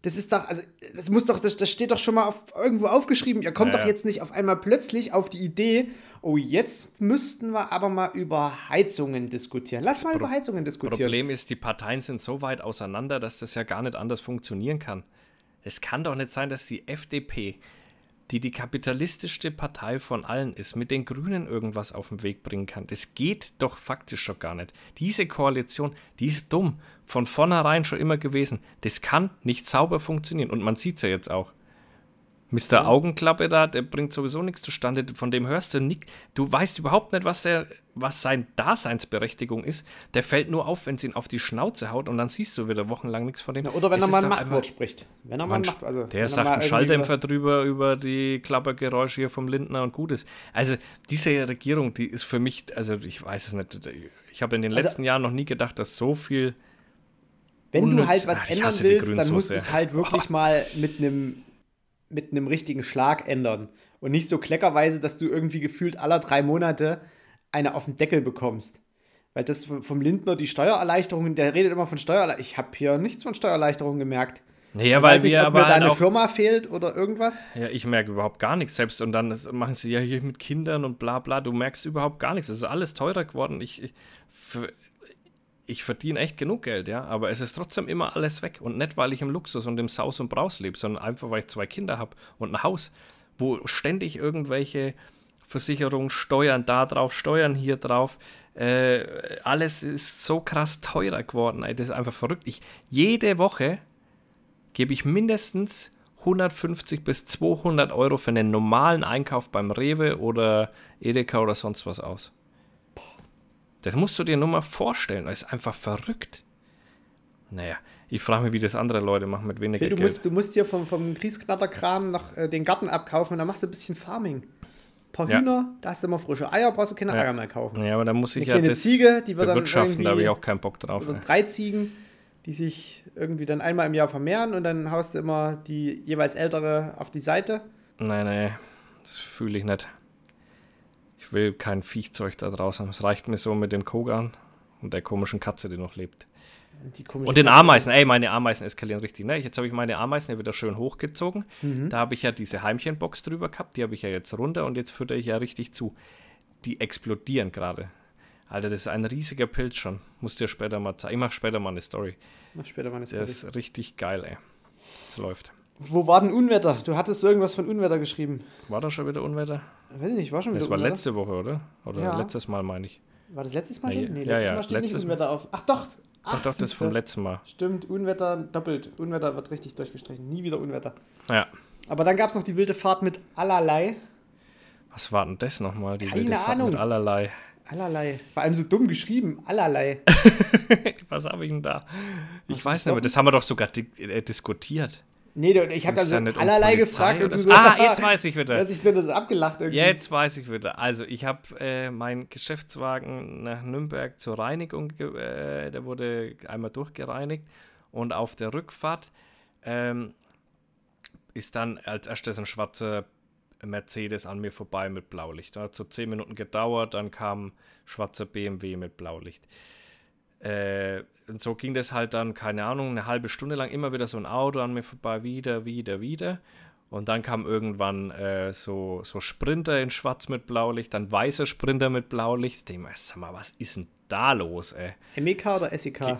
Das ist doch, also, das muss doch, das, das steht doch schon mal auf, irgendwo aufgeschrieben. Ihr kommt ja, doch jetzt nicht auf einmal plötzlich auf die Idee, oh, jetzt müssten wir aber mal über Heizungen diskutieren. Lass das mal Pro über Heizungen diskutieren. Problem ist, die Parteien sind so weit auseinander, dass das ja gar nicht anders funktionieren kann. Es kann doch nicht sein, dass die FDP die die kapitalistischste Partei von allen ist, mit den Grünen irgendwas auf den Weg bringen kann. Das geht doch faktisch schon gar nicht. Diese Koalition, die ist dumm. Von vornherein schon immer gewesen. Das kann nicht sauber funktionieren. Und man sieht es ja jetzt auch. Mr. Augenklappe da, der bringt sowieso nichts zustande, von dem hörst du nichts. Du weißt überhaupt nicht, was, der, was sein Daseinsberechtigung ist. Der fällt nur auf, wenn es ihn auf die Schnauze haut und dann siehst du wieder wochenlang nichts von dem. Ja, oder wenn Es er mal ein Machtwort spricht. Wenn er mal Macht, also der er sagt einen Schalldämpfer drüber über die Klappergeräusche hier vom Lindner und gut ist. Also diese Regierung, die ist für mich, also ich weiß es nicht, ich habe in den Also- letzten Jahren noch nie gedacht, dass so viel Wenn du halt was Ach, ich ändern willst, dann musst du es halt wirklich [laughs] mal mit einem mit einem richtigen Schlag ändern. Und nicht so kleckerweise, dass du irgendwie gefühlt alle drei Monate eine auf den Deckel bekommst. Weil das vom Lindner die Steuererleichterungen, der redet immer von Steuererleichterungen. Ich habe hier nichts von Steuererleichterungen gemerkt. Naja, weil weiß nicht, wir ob aber mir da eine auch, Firma fehlt oder irgendwas. ja, ich merke überhaupt gar nichts selbst und dann machen sie ja hier mit Kindern und bla bla, du merkst überhaupt gar nichts. Es ist alles teurer geworden. Ich, ich, verdiene echt genug Geld, ja, aber es ist trotzdem immer alles weg und nicht, weil ich im Luxus und im Saus und Braus lebe, sondern einfach, weil ich zwei Kinder habe und ein Haus, wo ständig irgendwelche Versicherungen, Steuern da drauf, Steuern hier drauf, äh, alles ist so krass teurer geworden, ey, das ist einfach verrückt. Ich, jede Woche gebe ich mindestens 150 bis 200 Euro für einen normalen Einkauf beim Rewe oder Edeka oder sonst was aus. Das musst du dir nur mal vorstellen. Das ist einfach verrückt. Naja, ich frage mich, wie das andere Leute machen mit weniger Phil, du Geld. musst, du musst dir vom, vom Grießknatterkram noch äh, den Garten abkaufen und dann machst du ein bisschen Farming. Ein paar Ja. Hühner, da hast du immer frische Eier, brauchst du keine Ja. Eier mehr kaufen. ja, aber da muss ich Eine ja das Ziege, die wird dann bewirtschaften, da habe ich auch keinen Bock drauf. Oder ey. drei Ziegen, die sich irgendwie dann einmal im Jahr vermehren und dann haust du immer die jeweils ältere auf die Seite. Nein, nein, das fühle ich nicht. Ich will kein Viechzeug da draußen. Es reicht mir so mit dem Kogan und der komischen Katze, die noch lebt. Und den Katze. Ameisen, ey, meine Ameisen eskalieren richtig. Ne? Jetzt habe ich meine Ameisen ja wieder schön hochgezogen. Mhm. Da habe ich ja diese Heimchenbox drüber gehabt, die habe ich ja jetzt runter und jetzt fütter ich ja richtig zu. Die explodieren gerade. Alter, das ist ein riesiger Pilz schon. Muss dir später mal zeigen. Ich mache später mal eine Story. Mach später mal eine Der Story. ist richtig geil, ey. Es läuft. Wo war denn Unwetter? Du hattest irgendwas von Unwetter geschrieben. War da schon wieder Unwetter? Weiß ich nicht, war schon wieder Das war Unwetter? letzte Woche, oder? Oder Ja. letztes Mal, meine ich. War das letztes Mal schon? Nee, letztes ja, Mal steht letztes nicht Unwetter auf. Ach doch! Ach, Doch, das siehste. vom letzten Mal. Stimmt, Unwetter doppelt. Unwetter wird richtig durchgestrichen. Nie wieder Unwetter. Ja. Aber dann gab es noch die wilde Fahrt mit allerlei. Was war denn das nochmal? Die Keine wilde Fahrt Ahnung. mit allerlei. Allerlei. Vor allem so dumm geschrieben. Allerlei. [laughs] Was habe ich denn da? Ich Hast weiß nicht besoffen? Das haben wir doch sogar di äh, diskutiert. Nee, ich habe dann da so um allerlei gefragt und so? Ah, jetzt weiß ich wieder. [laughs] Dass ich das abgelacht irgendwie. Jetzt weiß ich wieder. Also, ich habe äh, meinen Geschäftswagen nach Nürnberg zur Reinigung, äh, der wurde einmal durchgereinigt und auf der Rückfahrt ähm, ist dann als erstes ein schwarzer Mercedes an mir vorbei mit Blaulicht. Hat so zehn Minuten gedauert, dann kam schwarzer BMW mit Blaulicht. Äh, und so ging das halt dann, keine Ahnung, eine halbe Stunde lang immer wieder so ein Auto an mir vorbei, wieder, wieder, wieder. Und dann kam irgendwann äh, so, so Sprinter in Schwarz mit Blaulicht, dann weißer Sprinter mit Blaulicht. Ich denke mal, sag mal, was ist denn da los, ey? MEK oder SEK?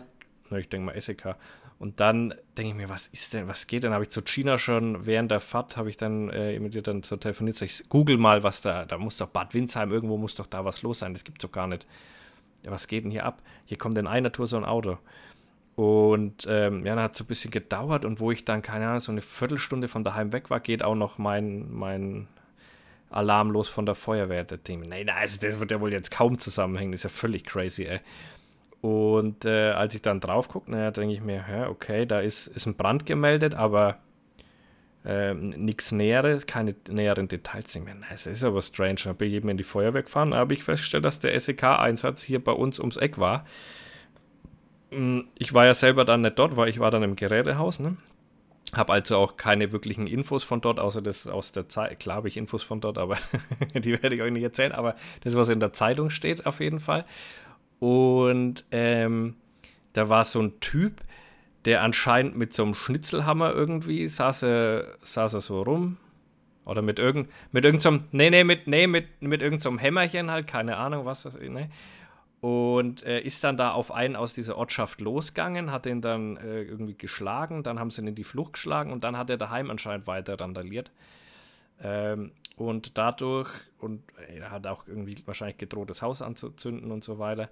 Na, ich denke mal SEK. Und dann denke ich mir, was ist denn, was geht denn? Habe ich zu China schon während der Fahrt, habe ich dann äh, mit ihr dann so telefoniert. Sag Ich google mal, was da, da muss doch Bad Windsheim, irgendwo muss doch da was los sein. Das gibt's doch gar nicht. Was geht denn hier ab? Hier kommt in einer Tour so ein Auto. Und ähm, ja, dann hat es so ein bisschen gedauert und wo ich dann, keine Ahnung, so eine Viertelstunde von daheim weg war, geht auch noch mein, mein Alarm los von der Feuerwehr. Ich mir, nein, nein, also das wird ja wohl jetzt kaum zusammenhängen, das ist ja völlig crazy, ey. Und äh, als ich dann drauf gucke, naja, denke ich mir, ja, okay, da ist, ist ein Brand gemeldet, aber ähm, nichts Näheres, keine näheren Details. Ich na, es ist aber strange. Bin ich eben in die Feuerwehr gefahren, habe ich festgestellt, dass der SEK-Einsatz hier bei uns ums Eck war. Mm, Ich war ja selber dann nicht dort, weil ich war dann im Gerätehaus, ne? Habe also auch keine wirklichen Infos von dort, außer das aus der Zeit. Klar habe ich Infos von dort, aber [laughs] die werde ich euch nicht erzählen. Aber das, was in der Zeitung steht, auf jeden Fall. Und ähm, da war so ein Typ, der anscheinend mit so einem Schnitzelhammer irgendwie saß er, saß er so rum. Oder mit irgend, mit irgend so nee, nee, mit, nee, mit, mit irgend so Hämmerchen halt, keine Ahnung, was das ist, ne? Und äh, ist dann da auf einen aus dieser Ortschaft losgegangen, hat den dann äh, irgendwie geschlagen, dann haben sie ihn in die Flucht geschlagen und dann hat er daheim anscheinend weiter randaliert. Ähm, und dadurch, und er hat auch irgendwie wahrscheinlich gedroht, das Haus anzuzünden und so weiter.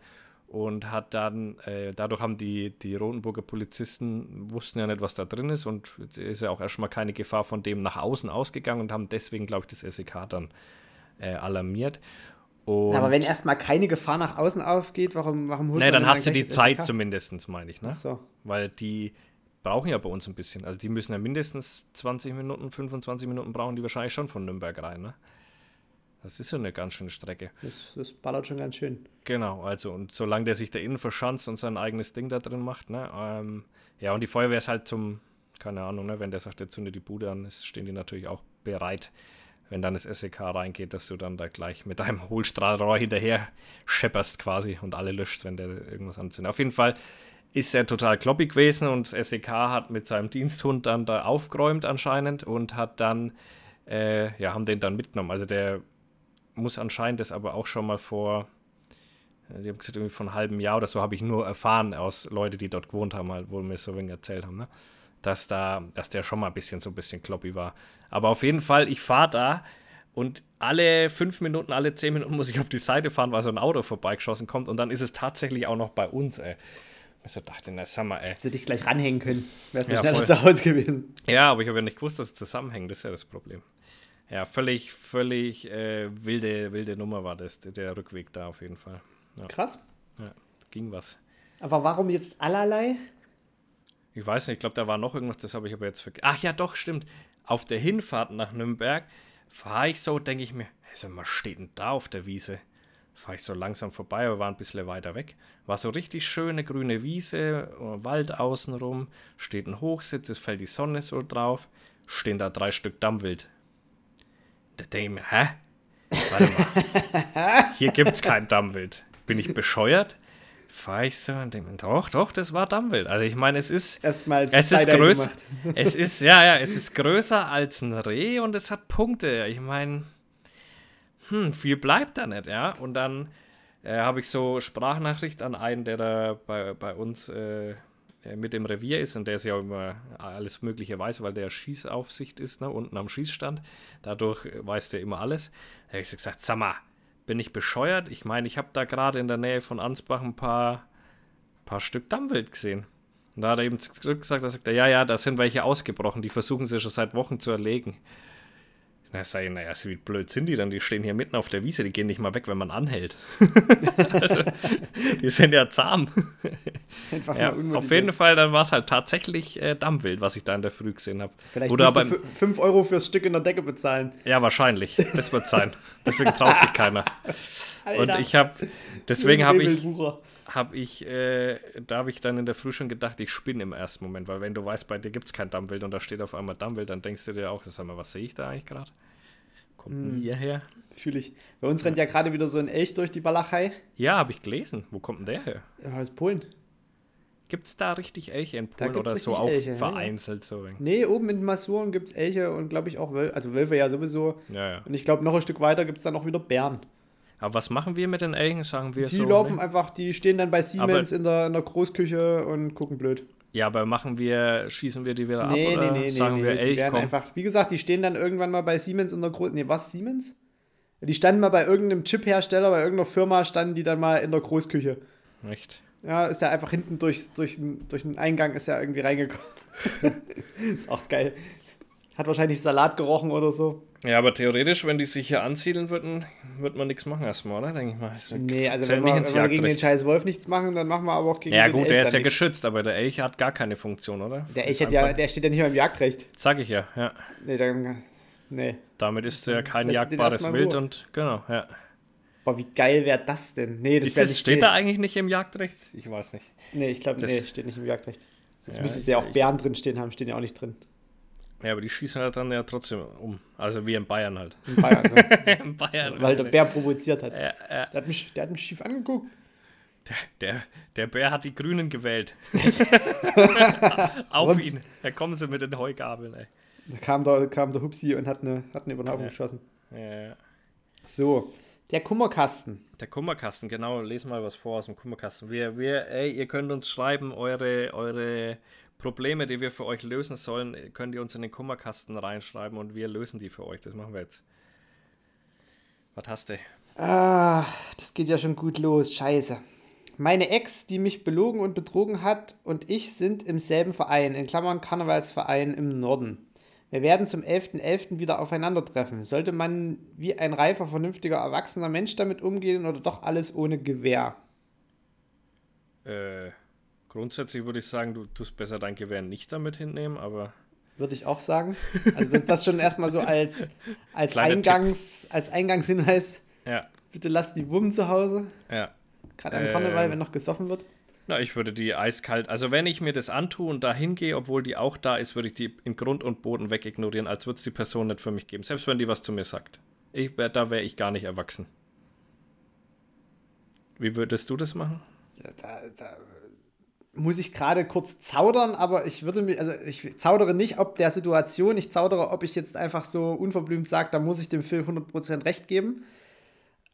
Und hat dann, äh, dadurch haben die, die Rotenburger Polizisten, wussten ja nicht, was da drin ist und ist ja auch erstmal keine Gefahr von dem nach außen ausgegangen und haben deswegen, glaube ich, das SEK dann äh, alarmiert. Und Aber wenn erstmal keine Gefahr nach außen aufgeht, warum, warum holt nee, man dann hast du die Zeit SEK? zumindest, meine ich. Ne? Ach so. Weil die brauchen ja bei uns ein bisschen. Also die müssen ja mindestens 20 Minuten, 25 Minuten brauchen die wahrscheinlich schon von Nürnberg rein. Ne? Das ist ja eine ganz schöne Strecke. Das, das ballert schon ganz schön. Genau, also und solange der sich da innen verschanzt und sein eigenes Ding da drin macht, ne? Ähm, ja, und die Feuerwehr ist halt zum, keine Ahnung, ne, wenn der sagt, der zündet die Bude an, ist, stehen die natürlich auch bereit, wenn dann das SEK reingeht, dass du dann da gleich mit deinem Hohlstrahlrohr hinterher schepperst quasi und alle löscht, wenn der irgendwas anzündet. Auf jeden Fall ist er total kloppig gewesen und das SEK hat mit seinem Diensthund dann da aufgeräumt anscheinend und hat dann, äh, ja, haben den dann mitgenommen. Also der muss anscheinend das aber auch schon mal vor, die haben gesagt, irgendwie von einem halben Jahr oder so habe ich nur erfahren aus Leuten, die dort gewohnt haben, halt, wo mir so wenig erzählt haben, ne? dass da, dass der schon mal ein bisschen so ein bisschen kloppy war. Aber auf jeden Fall, ich fahre da und alle fünf Minuten, alle zehn Minuten muss ich auf die Seite fahren, weil so ein Auto vorbeigeschossen kommt und dann ist es tatsächlich auch noch bei uns, ey. Ich so dachte, na sag mal, ey. Hättest du dich gleich ranhängen können. Wärst du ja, schneller voll. zu Hause gewesen. Ja, aber ich habe ja nicht gewusst, dass es zusammenhängt. Das ist ja das Problem. Ja, völlig, völlig äh, wilde, wilde Nummer war das, der Rückweg da auf jeden Fall. Ja. Krass. Ja, ging was. Aber warum jetzt allerlei? Ich weiß nicht, ich glaube, da war noch irgendwas, das habe ich aber jetzt vergessen. Ach ja, doch, stimmt. Auf der Hinfahrt nach Nürnberg fahre ich so, denke ich mir, hey, was steht denn da auf der Wiese? fahre ich so langsam vorbei, aber war ein bisschen weiter weg. War so richtig schöne grüne Wiese, Wald außenrum, steht ein Hochsitz, es fällt die Sonne so drauf, stehen da drei Stück Dammwild. Da denke ich mir, hä? Warte mal, hier gibt es kein Dammwild. Bin ich bescheuert? Fahre ich so und denke mir, doch, doch, das war Dammwild. Also ich meine, es ist, Erstmal es ist größer, [laughs] es ist, ja, ja, es ist größer als ein Reh und es hat Punkte. Ich meine, hm, viel bleibt da nicht, ja. Und dann äh, habe ich so Sprachnachricht an einen, der da bei, bei uns äh, mit dem Revier ist und der ist ja immer alles Mögliche weiß, weil der Schießaufsicht ist, ne, unten am Schießstand. Dadurch weiß der immer alles. Da habe ich so gesagt, sag mal, bin ich bescheuert? Ich meine, ich habe da gerade in der Nähe von Ansbach ein paar, paar Stück Dammwild gesehen. Und da hat er eben zurückgesagt, da sagt er, ja, ja, da sind welche ausgebrochen, die versuchen sie schon seit Wochen zu erlegen. Na, sei, naja, wie blöd sind die dann? Die stehen hier mitten auf der Wiese, die gehen nicht mal weg, wenn man anhält. [laughs] also, die sind ja zahm. Ja, auf jeden Fall, dann war es halt tatsächlich äh, Dammwild, was ich da in der Früh gesehen habe. Vielleicht Oder aber 5 Euro fürs Stück in der Decke bezahlen. Ja, wahrscheinlich. Das wird sein. Deswegen traut sich keiner. [laughs] Alter. Und ich habe, deswegen habe ich, habe ich, äh, da habe ich dann in der Früh schon gedacht, ich spinne im ersten Moment, weil wenn du weißt, bei dir gibt es kein Dammwild und da steht auf einmal Dammwild, dann denkst du dir auch, sag mal, was sehe ich da eigentlich gerade? Kommt denn hm. hierher? Fühle ich. Bei uns rennt ja gerade wieder so ein Elch durch die Walachei. Ja, habe ich gelesen. Wo kommt denn der her? Ja, aus Polen. Gibt es da richtig Elche in Polen oder so auch Elche, vereinzelt? Ja. So nee, oben in Masuren gibt es Elche und glaube ich auch Wölfe. Also Wölfe ja sowieso. Ja, ja. Und ich glaube, noch ein Stück weiter gibt es dann auch wieder Bären. Aber was machen wir mit den Elchen, sagen wir die so? Die laufen ne? einfach, die stehen dann bei Siemens in der, in der Großküche und gucken blöd. Ja, aber machen wir, schießen wir die wieder nee, ab oder nee, nee, sagen nee, wir Elch, die werden komm. einfach, wie gesagt, die stehen dann irgendwann mal bei Siemens in der Großküche. Nee, was, Siemens? Die standen mal bei irgendeinem Chip-Hersteller, bei irgendeiner Firma standen die dann mal in der Großküche. Echt? Ja, ist ja einfach hinten durch, durch, durch den Eingang ist ja irgendwie reingekommen. [laughs] ist auch geil. Hat wahrscheinlich Salat gerochen oder so. Ja, aber theoretisch, wenn die sich hier ansiedeln würden, würde man nichts machen erstmal, oder? Denke ich mal. So nee, also wenn wir, wenn wir gegen den scheiß Wolf nichts machen, dann machen wir aber auch gegen ja, den Ja gut, der ist ja nichts. geschützt, aber der Elch hat gar keine Funktion, oder? Der Elch hat ja, der steht ja nicht mal im Jagdrecht. Sag ich ja, ja. Nee, dann, nee. Damit ist er kein Lass jagdbares Wild und, genau, ja. Boah, wie geil wäre das denn? Nee, das, das steht da eigentlich nicht im Jagdrecht? Ich weiß nicht. Nee, ich glaube, nee, steht nicht im Jagdrecht. Jetzt ja, müsste ja auch Bären drin stehen haben, stehen ja auch nicht drin. Ja, aber die schießen halt dann ja trotzdem um. Also wie in Bayern halt. In Bayern, ne? [laughs] in Bayern. Weil der Bär provoziert hat. Ja, ja. Der, hat mich, der hat mich schief angeguckt. Der, der, der Bär hat die Grünen gewählt. [laughs] [laughs] Auf ihn. Da kommen sie mit den Heugabeln, ey. Da kam der, kam der Hupsi und hat eine, hat eine über den Augen geschossen. Ja. So, der Kummerkasten. Der Kummerkasten, genau. Lesen mal was vor aus dem Kummerkasten. Wir, wir, ey, ihr könnt uns schreiben, eure, eure Probleme, die wir für euch lösen sollen, könnt ihr uns in den Kummerkasten reinschreiben und wir lösen die für euch. Das machen wir jetzt. Was hast du? Ah, das geht ja schon gut los. Scheiße. Meine Ex, die mich belogen und betrogen hat, und ich sind im selben Verein, in Klammern Karnevalsverein im Norden. Wir werden zum 11.11. .11. wieder aufeinandertreffen. Sollte man wie ein reifer, vernünftiger, erwachsener Mensch damit umgehen oder doch alles ohne Gewehr? Äh, grundsätzlich würde ich sagen, du tust besser dein Gewehr nicht damit hinnehmen, aber. Würde ich auch sagen. Also das, das schon erstmal so als, als, Eingangs, als Eingangshinweis. Ja. Bitte lass die Wummen zu Hause. Ja. Gerade am Karneval, ähm, wenn noch gesoffen wird. Na, ich würde die eiskalt, also wenn ich mir das antue und da hingehe, obwohl die auch da ist, würde ich die in Grund und Boden wegignorieren, als würde es die Person nicht für mich geben. Selbst wenn die was zu mir sagt. Ich, da wäre ich gar nicht erwachsen. Wie würdest du das machen? Ja, da, da muss ich gerade kurz zaudern, aber ich würde mir, also ich zaudere nicht ob der Situation, ich zaudere, ob ich jetzt einfach so unverblümt sage, da muss ich dem Phil 100% recht geben.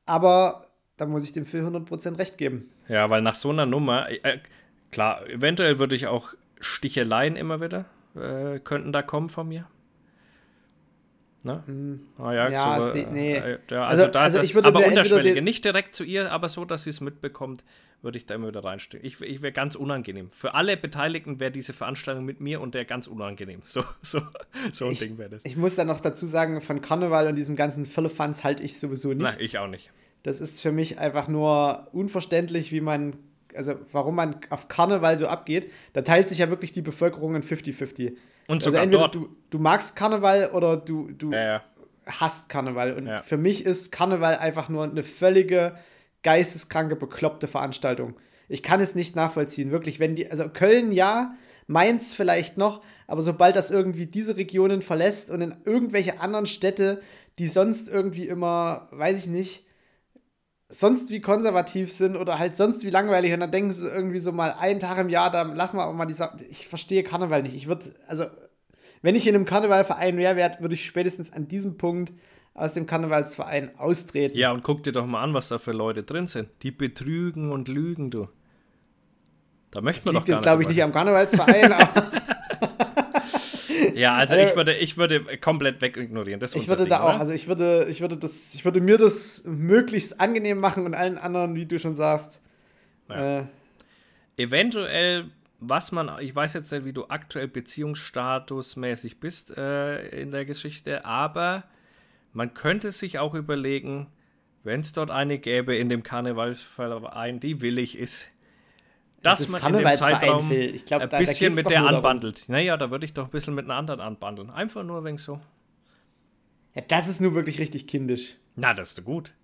Aber da muss ich dem Phil 100% recht geben. Ja, weil nach so einer Nummer, äh, klar, eventuell würde ich auch Sticheleien immer wieder, äh, könnten da kommen von mir. Ne? Mm, ah, ja, ja so, äh, nee. Äh, ja, also, also, da also das, aber unterschwellige, nicht direkt zu ihr, aber so, dass sie es mitbekommt, würde ich da immer wieder reinstehen. Ich, ich wäre ganz unangenehm. Für alle Beteiligten wäre diese Veranstaltung mit mir und der ganz unangenehm. So, [laughs] so, so ein ich, Ding wäre das. Ich muss dann noch dazu sagen, von Karneval und diesem ganzen Firlefanz halte ich sowieso nicht. Nein, ich auch nicht. Das ist für mich einfach nur unverständlich, wie man, also warum man auf Karneval so abgeht. Da teilt sich ja wirklich die Bevölkerung in 50-50. Und also sogar entweder dort. Du, du magst Karneval oder du, du ja, ja. hasst Karneval. Und ja. für mich ist Karneval einfach nur eine völlige geisteskranke, bekloppte Veranstaltung. Ich kann es nicht nachvollziehen. Wirklich, wenn die, also Köln ja, Mainz vielleicht noch, aber sobald das irgendwie diese Regionen verlässt und in irgendwelche anderen Städte, die sonst irgendwie immer, weiß ich nicht, sonst wie konservativ sind oder halt sonst wie langweilig und dann denken sie irgendwie so mal einen Tag im Jahr, da lassen wir aber mal die Sache. Ich verstehe Karneval nicht. Ich würde, also, wenn ich in einem Karnevalverein wäre, würde ich spätestens an diesem Punkt aus dem Karnevalsverein austreten. Ja, und guck dir doch mal an, was da für Leute drin sind. Die betrügen und lügen, du. Da möchte man doch gar jetzt, glaube ich, nicht am Karnevalsverein, [laughs] aber. Ja, also, also, ich würde, ich würde komplett wegignorieren. Das ich würde Ding, da auch, oder? also ich würde, ich würde das, ich würde mir das möglichst angenehm machen und allen anderen, wie du schon sagst. Ja. Äh, Eventuell, was man, ich weiß jetzt nicht, wie du aktuell beziehungsstatusmäßig bist äh, in der Geschichte, aber man könnte sich auch überlegen, wenn es dort eine gäbe in dem Karnevalsverein, die willig ist, dass das man in dem Zeitraum ich glaub, ein da, bisschen da mit der anbandelt. Naja, da würde ich doch ein bisschen mit einer anderen anbandeln. Einfach nur wegen so. Ja, das ist nur wirklich richtig kindisch. Na, das ist gut.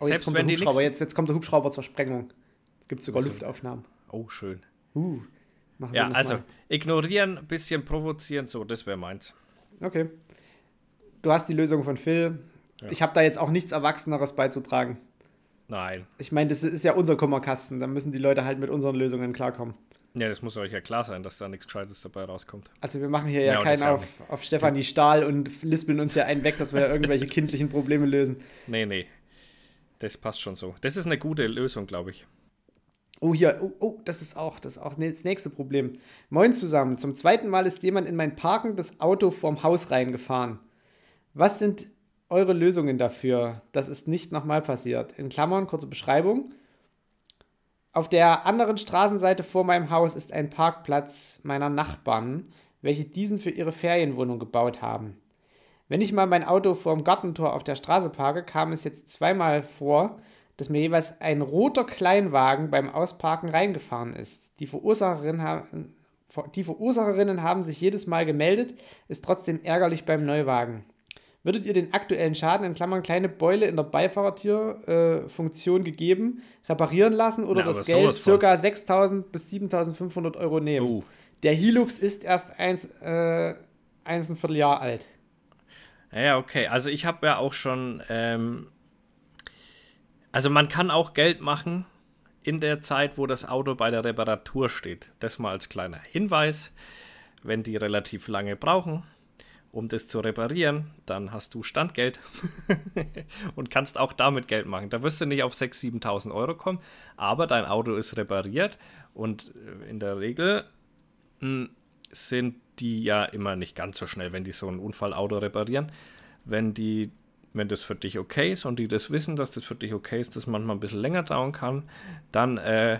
Oh, jetzt, kommt der Hubschrauber, jetzt, jetzt kommt der Hubschrauber zur Sprengung. Es gibt sogar also, Luftaufnahmen. Oh, schön. Uh, ja, also mal. ignorieren, bisschen provozieren, so, das wäre meins. Okay. Du hast die Lösung von Phil. Ja. Ich habe da jetzt auch nichts Erwachseneres beizutragen. Nein. Ich meine, das ist ja unser Kummerkasten. Da müssen die Leute halt mit unseren Lösungen klarkommen. Ja, das muss euch ja klar sein, dass da nichts Gescheites dabei rauskommt. Also wir machen hier ja, ja keinen auf, auf Stefanie Stahl und lispeln uns ja einen weg, dass wir ja irgendwelche [laughs] kindlichen Probleme lösen. Nee, nee. Das passt schon so. Das ist eine gute Lösung, glaube ich. Oh, hier, oh, oh, das ist auch, das ist auch das nächste Problem. Moin zusammen. Zum zweiten Mal ist jemand in mein parkendes Auto vorm Haus reingefahren. Was sind eure Lösungen dafür? Das ist nicht nochmal passiert. In Klammern, kurze Beschreibung. Auf der anderen Straßenseite vor meinem Haus ist ein Parkplatz meiner Nachbarn, welche diesen für ihre Ferienwohnung gebaut haben. Wenn ich mal mein Auto vor dem Gartentor auf der Straße parke, kam es jetzt zweimal vor, dass mir jeweils ein roter Kleinwagen beim Ausparken reingefahren ist. Die, Verursacherin haben, die Verursacherinnen haben sich jedes Mal gemeldet, ist trotzdem ärgerlich beim Neuwagen. Würdet ihr den aktuellen Schaden, in Klammern kleine Beule in der Beifahrertür-Funktion äh, gegeben, reparieren lassen oder Na, das Geld ca. 6.000 bis 7.500 Euro nehmen? Uh. Der Hilux ist erst eins, äh, eins ein Vierteljahr alt. Ja, okay. Also ich habe ja auch schon, ähm, also man kann auch Geld machen in der Zeit, wo das Auto bei der Reparatur steht. Das mal als kleiner Hinweis. Wenn die relativ lange brauchen, um das zu reparieren, dann hast du Standgeld [laughs] und kannst auch damit Geld machen. Da wirst du nicht auf 6.000, 7.000 Euro kommen, aber dein Auto ist repariert und äh, in der Regel hm, sind die ja immer nicht ganz so schnell, wenn die so ein Unfallauto reparieren. Wenn die wenn das für dich okay ist und die das wissen, dass das für dich okay ist, dass manchmal ein bisschen länger dauern kann, dann, äh,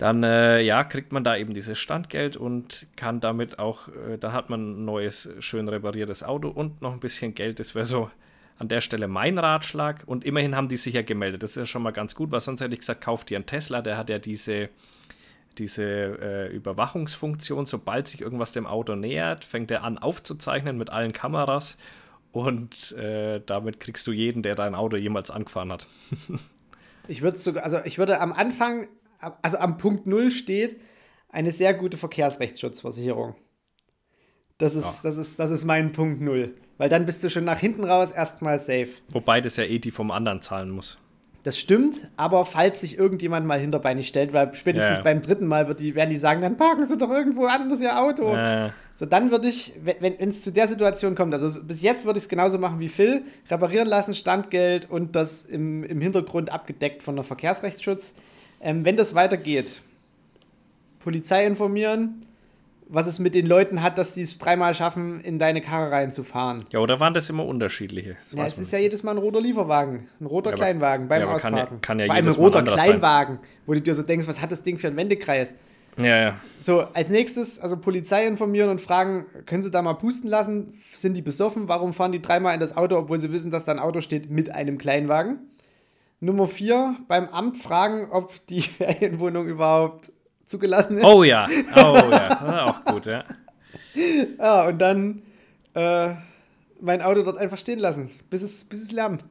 dann äh, ja, kriegt man da eben dieses Standgeld und kann damit auch, äh, da hat man ein neues, schön repariertes Auto und noch ein bisschen Geld. Das wäre so an der Stelle mein Ratschlag. Und immerhin haben die sich ja gemeldet. Das ist ja schon mal ganz gut, weil sonst hätte ich gesagt, kauf dir einen Tesla, der hat ja diese diese äh, Überwachungsfunktion, sobald sich irgendwas dem Auto nähert, fängt er an aufzuzeichnen mit allen Kameras und äh, damit kriegst du jeden, der dein Auto jemals angefahren hat. [laughs] ich würde sogar, also ich würde am Anfang, also am Punkt Null steht eine sehr gute Verkehrsrechtsschutzversicherung. Das ist, ja. das ist, das ist mein Punkt Null. Weil dann bist du schon nach hinten raus erstmal safe. Wobei das ja eh die vom anderen zahlen muss. Das stimmt, aber falls sich irgendjemand mal hinterbeinig stellt, weil spätestens ja. beim dritten Mal wird die, werden die sagen, dann parken sie doch irgendwo anders ihr Auto. Ja. So, dann würde ich, wenn es zu der Situation kommt, also bis jetzt würde ich es genauso machen wie Phil, reparieren lassen, Standgeld und das im, im Hintergrund abgedeckt von der Verkehrsrechtsschutz. Ähm, wenn das weitergeht, Polizei informieren, was es mit den Leuten hat, dass die es dreimal schaffen, in deine Karre reinzufahren. Ja, oder waren das immer unterschiedliche? Das ja, es ist ja jedes Mal ein roter Lieferwagen, ein roter ja, Kleinwagen beim ja, Ausparken. Kann ja, kann ja Vor allem ein roter Kleinwagen, sein. wo du dir so denkst, was hat das Ding für einen Wendekreis? Ja, ja. So, als nächstes, also Polizei informieren und fragen, können sie da mal pusten lassen? Sind die besoffen? Warum fahren die dreimal in das Auto, obwohl sie wissen, dass da ein Auto steht mit einem Kleinwagen? Nummer vier, beim Amt fragen, ob die [laughs] Ferienwohnung überhaupt zugelassen ist. Oh ja, oh ja, auch gut, ja. Ja, [laughs] und dann äh, mein Auto dort einfach stehen lassen, bis es, bis es lärmt.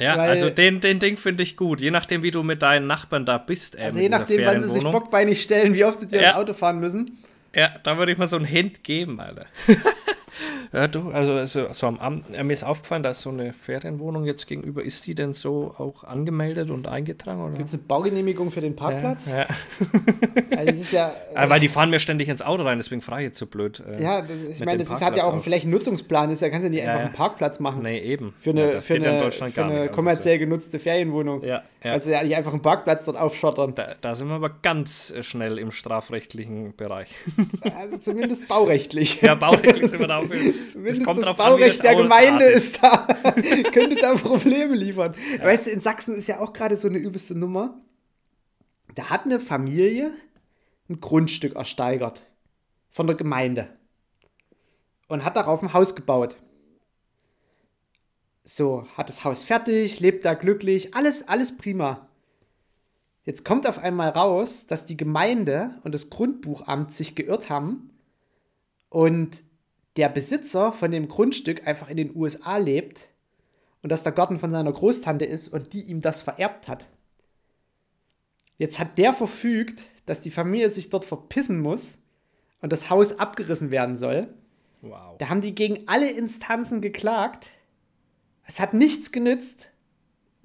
Ja, Weil, also den, den Ding finde ich gut. Je nachdem, wie du mit deinen Nachbarn da bist. Ey, also je nachdem, wann sie sich bockbeinig stellen, wie oft sie dir ja. Auto fahren müssen. Ja, da würde ich mal so einen Hint geben, Alter. [laughs] Ja, du, also, also so am Abend, äh, mir ist aufgefallen, dass so eine Ferienwohnung jetzt gegenüber, ist die denn so auch angemeldet und eingetragen? Gibt es eine Baugenehmigung für den Parkplatz? Ja. ja. [laughs] also das ist ja äh, [laughs] Weil die fahren mir ständig ins Auto rein, deswegen frage ich jetzt so blöd. Äh, ja, ich meine, das ist, hat ja auch einen Flächennutzungsplan, ist ja kannst du nicht ja, einfach einen Parkplatz machen. Nee, eben. Für eine, für eine, für eine kommerziell also. genutzte Ferienwohnung. Ja, ja. Also ja nicht einfach einen Parkplatz dort aufschottern. Da, da sind wir aber ganz schnell im strafrechtlichen Bereich. Zumindest baurechtlich. [laughs] Ja, baurechtlich sind wir da auf Zumindest das Baurecht an, der Gemeinde ist da. [laughs] Könnte da Probleme liefern. [laughs] Ja. Weißt du, in Sachsen ist ja auch gerade so eine übelste Nummer. Da hat eine Familie ein Grundstück ersteigert von der Gemeinde und hat darauf ein Haus gebaut. So, hat das Haus fertig, lebt da glücklich, alles, alles prima. Jetzt kommt auf einmal raus, dass die Gemeinde und das Grundbuchamt sich geirrt haben und der Besitzer von dem Grundstück einfach in den USA lebt und dass der Garten von seiner Großtante ist und die ihm das vererbt hat. Jetzt hat der verfügt, dass die Familie sich dort verpissen muss und das Haus abgerissen werden soll. Wow. Da haben die gegen alle Instanzen geklagt. Es hat nichts genützt.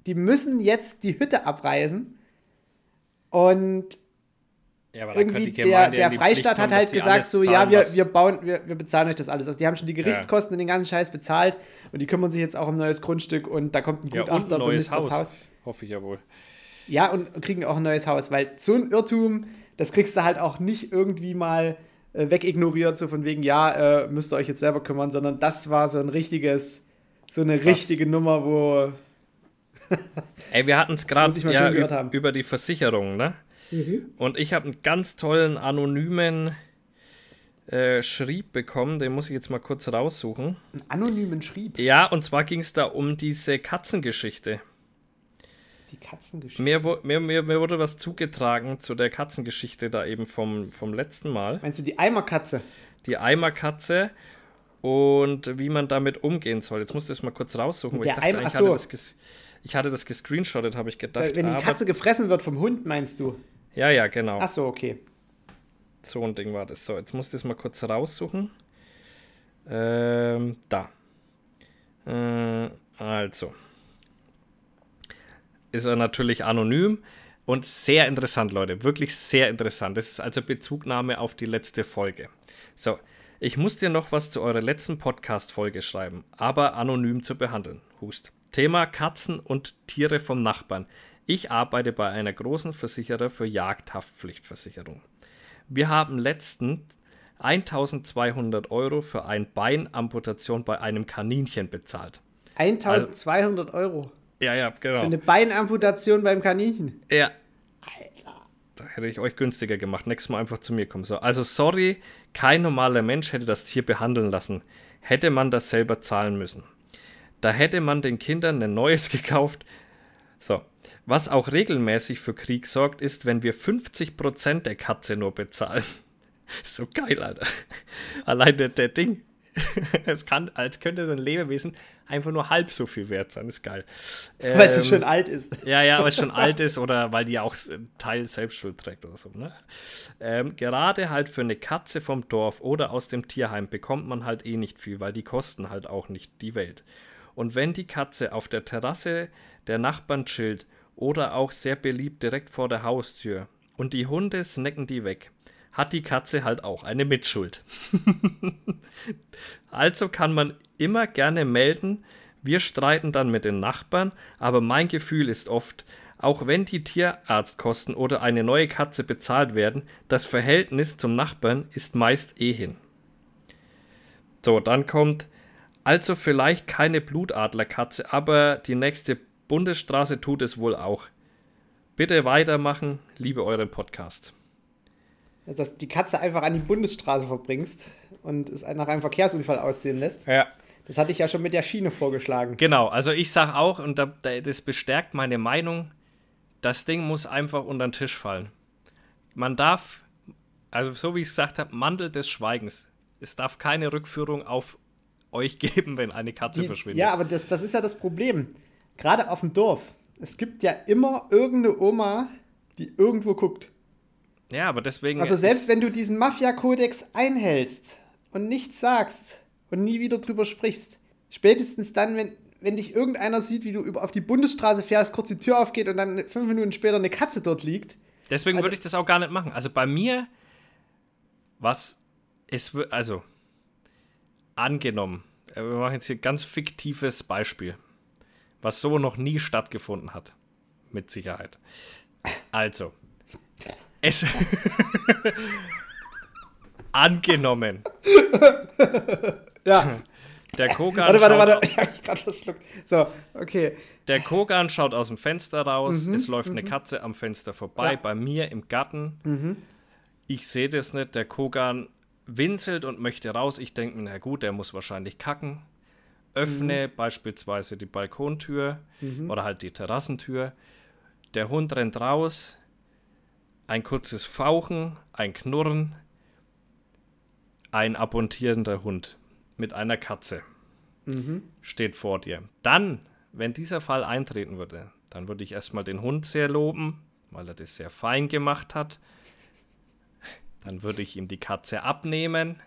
Die müssen jetzt die Hütte abreißen. Und ja, irgendwie der, der Freistaat hat halt gesagt, so, ja, wir, wir bauen, wir, wir bezahlen euch das alles. Also die haben schon die Gerichtskosten ja. und den ganzen Scheiß bezahlt und die kümmern sich jetzt auch um ein neues Grundstück und da kommt ein Gutachter ja, und ein neues Haus. Haus. Hoffe ich ja wohl. Ja, und kriegen auch ein neues Haus, weil so ein Irrtum, das kriegst du halt auch nicht irgendwie mal äh, wegignoriert, so von wegen, ja, äh, müsst ihr euch jetzt selber kümmern, sondern das war so ein richtiges, so eine Krass. richtige Nummer, wo. Ey, wir hatten es [laughs] gerade ja, über die Versicherung, ne? Mhm. Und ich habe einen ganz tollen anonymen äh, Schrieb bekommen, den muss ich jetzt mal kurz raussuchen. Einen anonymen Schrieb? Ja, und zwar ging es da um diese Katzengeschichte. Die Katzengeschichte? Mir, mir, mir, mir, wurde was zugetragen zu der Katzengeschichte da eben vom, vom letzten Mal. Meinst du die Eimerkatze? Die Eimerkatze und wie man damit umgehen soll. Jetzt musst du das mal kurz raussuchen, weil der ich dachte, Eimer, ich, hatte das ich hatte das gescreenshottet, habe ich gedacht. Wenn die Katze gefressen wird vom Hund, meinst du? Ja, ja, genau. Ach so, okay. So ein Ding war das. So, jetzt muss ich das mal kurz raussuchen. Ähm, da. Äh, also. Ist er natürlich anonym und sehr interessant, Leute. Wirklich sehr interessant. Das ist also Bezugnahme auf die letzte Folge. So, ich muss dir noch was zu eurer letzten Podcast-Folge schreiben, aber anonym zu behandeln. Hust. Thema Katzen und Tiere vom Nachbarn. Ich arbeite bei einer großen Versicherer für Jagdhaftpflichtversicherung. Wir haben letztens 1200 Euro für eine Beinamputation bei einem Kaninchen bezahlt. 1200 Euro. Ja, ja, genau. Für eine Beinamputation beim Kaninchen. Ja. Da hätte ich euch günstiger gemacht. Nächstes Mal einfach zu mir kommen. So, also sorry, kein normaler Mensch hätte das Tier behandeln lassen. Hätte man das selber zahlen müssen. Da hätte man den Kindern ein neues [laughs] gekauft. So, was auch regelmäßig für Krieg sorgt, ist, wenn wir 50% der Katze nur bezahlen. [laughs] So geil, Alter. Allein der, der Ding. [laughs] Es kann, als könnte so ein Lebewesen einfach nur halb so viel wert sein. Ist geil. Weil sie Ähm, schon alt ist. [laughs] ja, ja, weil es schon alt ist oder weil die auch einen Teil Selbstschuld trägt oder so. Ne? Ähm, gerade halt für eine Katze vom Dorf oder aus dem Tierheim bekommt man halt eh nicht viel, weil die kosten halt auch nicht die Welt. Und wenn die Katze auf der Terrasse der Nachbarn chillt oder auch sehr beliebt direkt vor der Haustür und die Hunde snacken die weg, hat die Katze halt auch eine Mitschuld. [laughs] Also kann man immer gerne melden. Wir streiten dann mit den Nachbarn, aber mein Gefühl ist oft, auch wenn die Tierarztkosten oder eine neue Katze bezahlt werden, das Verhältnis zum Nachbarn ist meist eh hin. So, dann kommt also vielleicht keine Blutadlerkatze, aber die nächste Bundesstraße tut es wohl auch. Bitte weitermachen, liebe euren Podcast. Dass die Katze einfach an die Bundesstraße verbringst und es nach einem Verkehrsunfall aussehen lässt. Ja, Das hatte ich ja schon mit der Schiene vorgeschlagen. Genau, also ich sage auch, und da, da, das bestärkt meine Meinung, das Ding muss einfach unter den Tisch fallen. Man darf, also so wie ich es gesagt habe, Mantel des Schweigens. Es darf keine Rückführung auf euch geben, wenn eine Katze verschwindet. ja, aber das, das ist ja das Problem. Gerade auf dem Dorf. Es gibt ja immer irgendeine Oma, die irgendwo guckt. Ja, aber deswegen. Also selbst wenn du diesen Mafia-Kodex einhältst und nichts sagst und nie wieder drüber sprichst, spätestens dann, wenn, wenn dich irgendeiner sieht, wie du über auf die Bundesstraße fährst, kurz die Tür aufgeht und dann fünf Minuten später eine Katze dort liegt. deswegen also- würde ich das auch gar nicht machen. Also bei mir, was es wird, also angenommen, äh, wir machen jetzt hier ganz fiktives Beispiel, was so noch nie stattgefunden hat. Mit Sicherheit. Also, es. [laughs] angenommen. Ja, Der Kogan, warte, warte, schaut, [laughs] warte. Ich hab mich gerade verschluckt. So, okay. der Kogan schaut aus dem Fenster raus. es läuft eine Katze am Fenster vorbei, Ja. bei mir im Garten. Ich sehe das nicht. Der Kogan winselt und möchte raus. Ich denke mir, na gut, der muss wahrscheinlich kacken. Öffne beispielsweise die Balkontür oder halt die Terrassentür. Der Hund rennt raus. Ein kurzes Fauchen, ein Knurren. Ein abmontierender Hund mit einer Katze steht vor dir. Dann, wenn dieser Fall eintreten würde, dann würde ich erstmal den Hund sehr loben, weil er das sehr fein gemacht hat. Dann würde ich ihm die Katze abnehmen.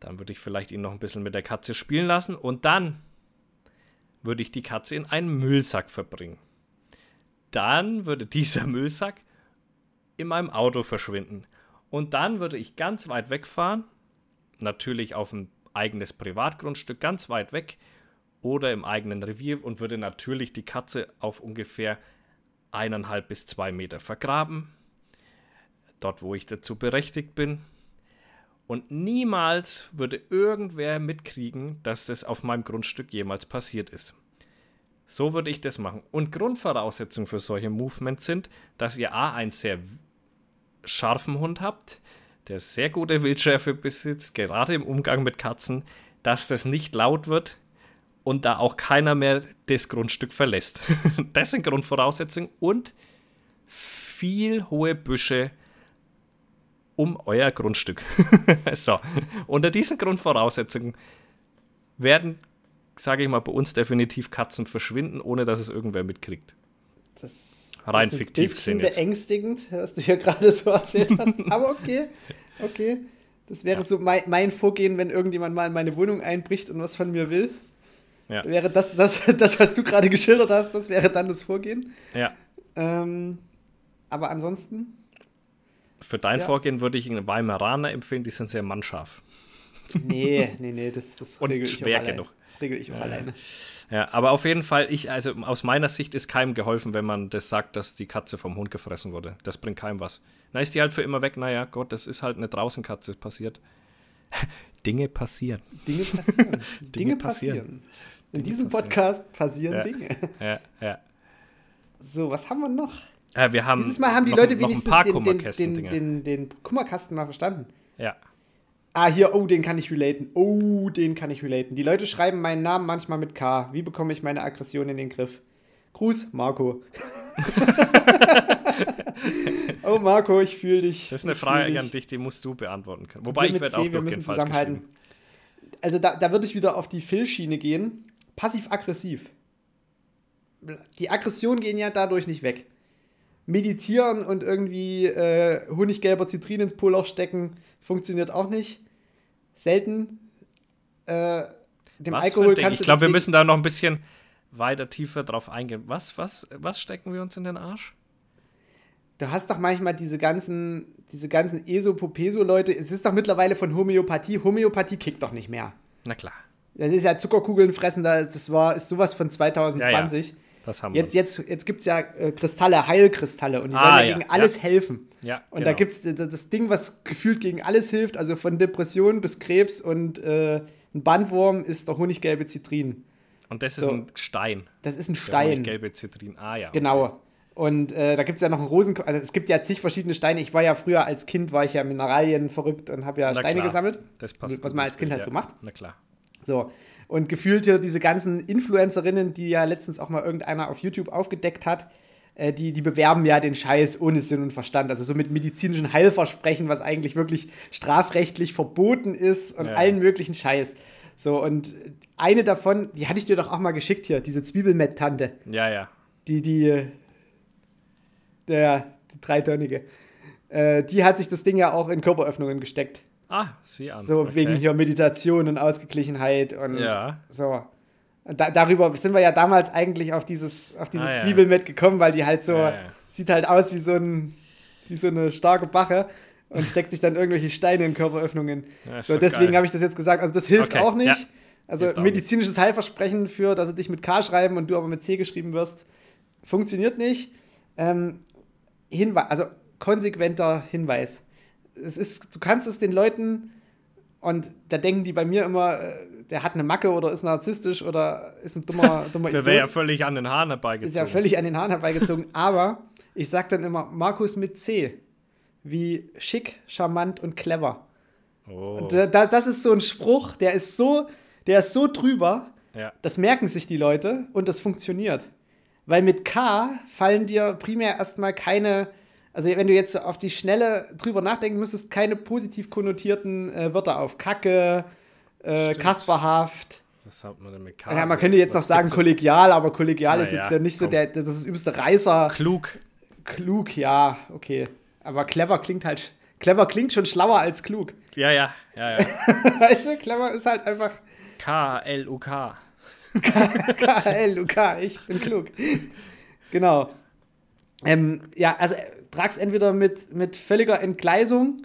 Dann würde ich vielleicht ihn noch ein bisschen mit der Katze spielen lassen und dann würde ich die Katze in einen Müllsack verbringen. Dann würde [laughs] dieser Müllsack in meinem Auto verschwinden. Und dann würde ich ganz weit wegfahren, natürlich auf ein eigenes Privatgrundstück, ganz weit weg oder im eigenen Revier und würde natürlich die Katze auf ungefähr eineinhalb bis zwei Meter vergraben. Dort, wo ich dazu berechtigt bin. Und niemals würde irgendwer mitkriegen, dass das auf meinem Grundstück jemals passiert ist. So würde ich das machen. Und Grundvoraussetzungen für solche Movements sind, dass ihr A, einen sehr scharfen Hund habt, der sehr gute Wildschärfe besitzt, gerade im Umgang mit Katzen, dass das nicht laut wird und da auch keiner mehr das Grundstück verlässt. [laughs] das sind Grundvoraussetzungen und viel hohe Büsche um euer Grundstück. [laughs] so, unter diesen Grundvoraussetzungen werden, sage ich mal, bei uns definitiv Katzen verschwinden, ohne dass es irgendwer mitkriegt. Das Rein ist ein fiktiv gesehen jetzt. beängstigend, was du hier [laughs] gerade so erzählt hast. Aber okay, okay. Das wäre Ja. so mein, mein Vorgehen, wenn irgendjemand mal in meine Wohnung einbricht und was von mir will. Ja. Wäre das, das, [laughs] das, was du gerade geschildert hast, das wäre dann das Vorgehen. Ja. Ähm, aber ansonsten, Für dein Ja. Vorgehen würde ich einen Weimaraner empfehlen, die sind sehr mannscharf. nee, nee, nee, das, das Und regel ich schwer genug. Das regel ich auch alleine. Ja, aber auf jeden Fall, ich, also aus meiner Sicht ist keinem geholfen, wenn man das sagt, dass die Katze vom Hund gefressen wurde. Das bringt keinem was. Na, ist die halt für immer weg. Naja, Gott, das ist halt eine Draußenkatze. Passiert. [laughs] Dinge passieren. Dinge passieren. [laughs] Dinge, passieren. passieren. In diesem Podcast passieren Ja. Dinge. Ja, ja. So, was haben wir noch? Ja wir haben Dieses Mal haben die noch, Leute wenigstens den, den, den, den, den Kummerkasten mal verstanden. Ja. Ah, hier, oh, den kann ich relaten. Oh, den kann ich relaten. Die Leute schreiben meinen Namen manchmal mit K. Wie bekomme ich meine Aggression in den Griff? Gruß, Marco. [laughs] oh, Marco, ich fühle dich. Das ist eine Frage dich. an dich, die musst du beantworten können. Wobei Wir ich werde auch wir müssen zusammenhalten. Also da, da würde ich wieder auf die Phil-Schiene gehen. Passiv-aggressiv. Die Aggressionen gehen ja dadurch nicht weg. Meditieren und irgendwie äh, honiggelber Zitrin ins Poloch stecken funktioniert auch nicht. Selten. Äh, dem Was Alkohol kannst Ich du glaube, wir müssen da noch ein bisschen weiter tiefer drauf eingehen. Was, was, was stecken wir uns in den Arsch? Du hast doch manchmal diese ganzen, diese ganzen Esopopeso-Leute. Es ist doch mittlerweile von Homöopathie. Homöopathie kickt doch nicht mehr. Na klar, Das ist ja Zuckerkugeln fressen, da- das war, ist sowas von 2020. das haben Jetzt, wir. jetzt, jetzt gibt es ja äh, Kristalle, Heilkristalle und die Ah, sollen ja ja, gegen alles ja. helfen. Ja, Und da gibt es das Ding, was gefühlt gegen alles hilft, also von Depression bis Krebs und äh, ein Bandwurm ist doch honiggelbe Zitrin. Und das ist so. ein Stein. Das ist ein Der Stein. gelbe Zitrin. Ah ja. Genau. Und äh, da gibt es ja noch einen Rosen... Also es gibt ja zig verschiedene Steine. Ich war ja früher als Kind, war ich ja Mineralien verrückt und habe ja Na Steine klar, gesammelt. Das passt. Was man als Kind Bild, halt so macht. Na klar. So. Und gefühlt hier diese ganzen Influencerinnen, die ja letztens auch mal irgendeiner auf YouTube aufgedeckt hat, äh, die, die bewerben ja den Scheiß ohne Sinn und Verstand. Also so mit medizinischen Heilversprechen, was eigentlich wirklich strafrechtlich verboten ist und Ja. allen möglichen Scheiß. So, und eine davon, die hatte ich dir doch auch mal geschickt hier, diese Zwiebelmett-Tante. Ja, ja. Die, die, der, die dreitonnige. Äh, die hat sich das Ding ja auch in Körperöffnungen gesteckt. Ah, sieh an. So Okay. wegen hier Meditation und Ausgeglichenheit und Ja. so. Und Da, darüber sind wir ja damals eigentlich auf dieses, auf dieses Ah, ja. Zwiebelmett gekommen, weil die halt so, Ja, ja. sieht halt aus wie so, ein, wie so eine starke Bache und [laughs] steckt sich dann irgendwelche Steine in Körperöffnungen. So, deswegen habe ich das jetzt gesagt. Also das hilft Okay, auch nicht. Also auch medizinisches Heilversprechen für, dass sie dich mit K schreiben und du aber mit C geschrieben wirst, funktioniert nicht. Ähm, Hinweis, also konsequenter Hinweis. Es ist, du kannst es den Leuten und da denken die bei mir immer, äh, der hat eine Macke oder ist narzisstisch oder ist ein dummer, [laughs] dummer Der wäre ja völlig an den Haaren herbeigezogen. ist ja völlig an den Haaren herbeigezogen. [laughs] aber ich sag dann immer Markus mit C. Wie schick, charmant und clever. oh. Und da, da, das ist so ein Spruch, der ist so, der ist so drüber, ja. das merken sich die Leute und das funktioniert. Weil mit K fallen dir primär erstmal keine, also wenn du jetzt auf die Schnelle drüber nachdenken müsstest, keine positiv konnotierten äh, Wörter auf. Kacke, äh, kasperhaft. Was hat man denn mit K? Ja, man könnte jetzt noch sagen kollegial, aber kollegial Na ist jetzt ja, ja nicht so komm. der, das ist übelste Reißer. Klug. Klug, ja, okay. Aber clever klingt halt, clever klingt schon schlauer als klug. Ja, ja, ja, ja. [laughs] Weißt du, clever ist halt einfach K-L-U-K. K-L-U-K, [laughs] ich bin klug. Genau. Ähm, ja, also trag's entweder mit, mit völliger Entgleisung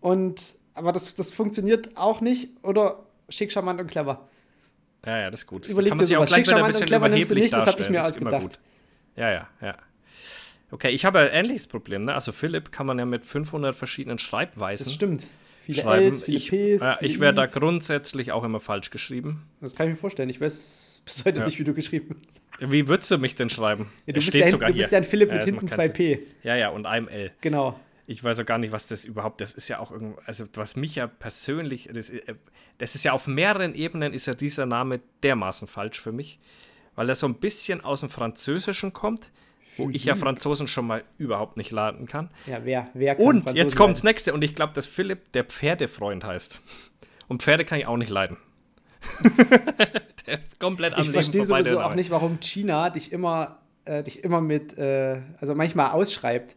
und aber das, das funktioniert auch nicht oder schick, charmant und clever. Ja, ja, das ist gut. Überleg dir auch sowas. Schick, charmant und clever nimmst du nicht, das hab ich mir Das ausgedacht. Ja, ja, ja. Okay, ich habe ein ähnliches Problem. Ne? Also Philipp kann man ja mit 500 verschiedenen Schreibweisen Das stimmt. Viele schreiben. Ls, viele ich Ps, viele ich werde da grundsätzlich auch immer falsch geschrieben. Das kann ich mir vorstellen. Ich weiß bis heute Ja. nicht, wie du geschrieben hast. Wie würdest du mich denn schreiben? Ja, du bist steht ja, sogar du hier. bist ja ein Philipp mit das hinten zwei. P. Ja, ja, und einem L. Genau. Ich weiß auch gar nicht, was das überhaupt, das ist ja auch irgendwo, also was mich ja persönlich, das, äh, das ist ja auf mehreren Ebenen, ist ja dieser Name dermaßen falsch für mich, weil er so ein bisschen aus dem Französischen kommt, wo ich ja Franzosen schon mal überhaupt nicht laden kann. Ja, wer, wer kann Und Franzosen jetzt kommt das leiden? nächste und ich glaube, dass Philipp der Pferdefreund heißt. Und Pferde kann ich auch nicht leiden. [laughs] komplett am Ich Leben verstehe sowieso auch nicht, warum China dich immer, äh, dich immer mit, äh, also manchmal ausschreibt.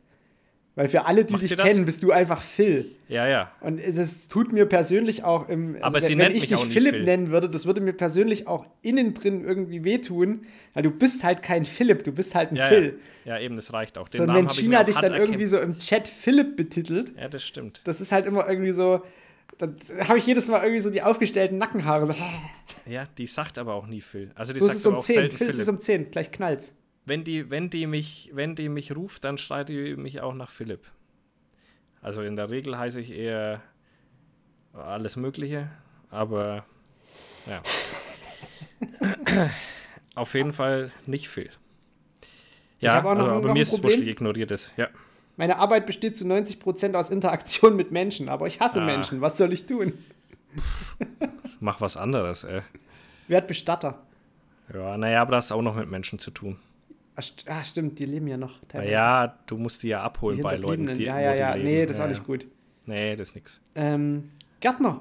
Weil für alle, die Macht dich kennen, bist du einfach Phil. Ja, ja. Und das tut mir persönlich auch im. Also Aber wenn, wenn ich dich Philipp Phil. nennen würde, das würde mir persönlich auch innen drin irgendwie wehtun, weil du bist halt kein Philipp, du bist halt ein Ja, Phil. ja. ja, eben, das reicht auch. Den So, und wenn China dich dann irgendwie erkämpft. so im Chat Philipp betitelt, Ja, das stimmt. das ist halt immer irgendwie so. Dann habe ich jedes Mal irgendwie so die aufgestellten Nackenhaare. So, Ja, die sagt aber auch nie Phil. Also die so ist sagt es aber um auch 10. selten Phil ist Philipp. es um 10. Gleich knallt's. wenn die, wenn die mich, wenn die mich ruft, dann schreit die mich auch nach Philipp. Also in der Regel heiße ich eher alles Mögliche, aber ja. [laughs] Auf jeden Fall nicht auch noch- also, aber ein mir ist es wurscht, ich ignoriere das. Ja. Meine Arbeit besteht zu 90% aus Interaktion mit Menschen, aber ich hasse Ah. Menschen. Was soll ich tun? Mach was anderes, ey. Werd Bestatter. Ja, naja, aber das ist auch noch mit Menschen zu tun. Ah, ah, stimmt, die leben ja noch. Na ja, du musst die ja die abholen bei Leuten, die Ja, wo ja, die ja. leben. Nee, das ist ja, auch nicht gut. Nee, das ist nix. Ähm, Gärtner.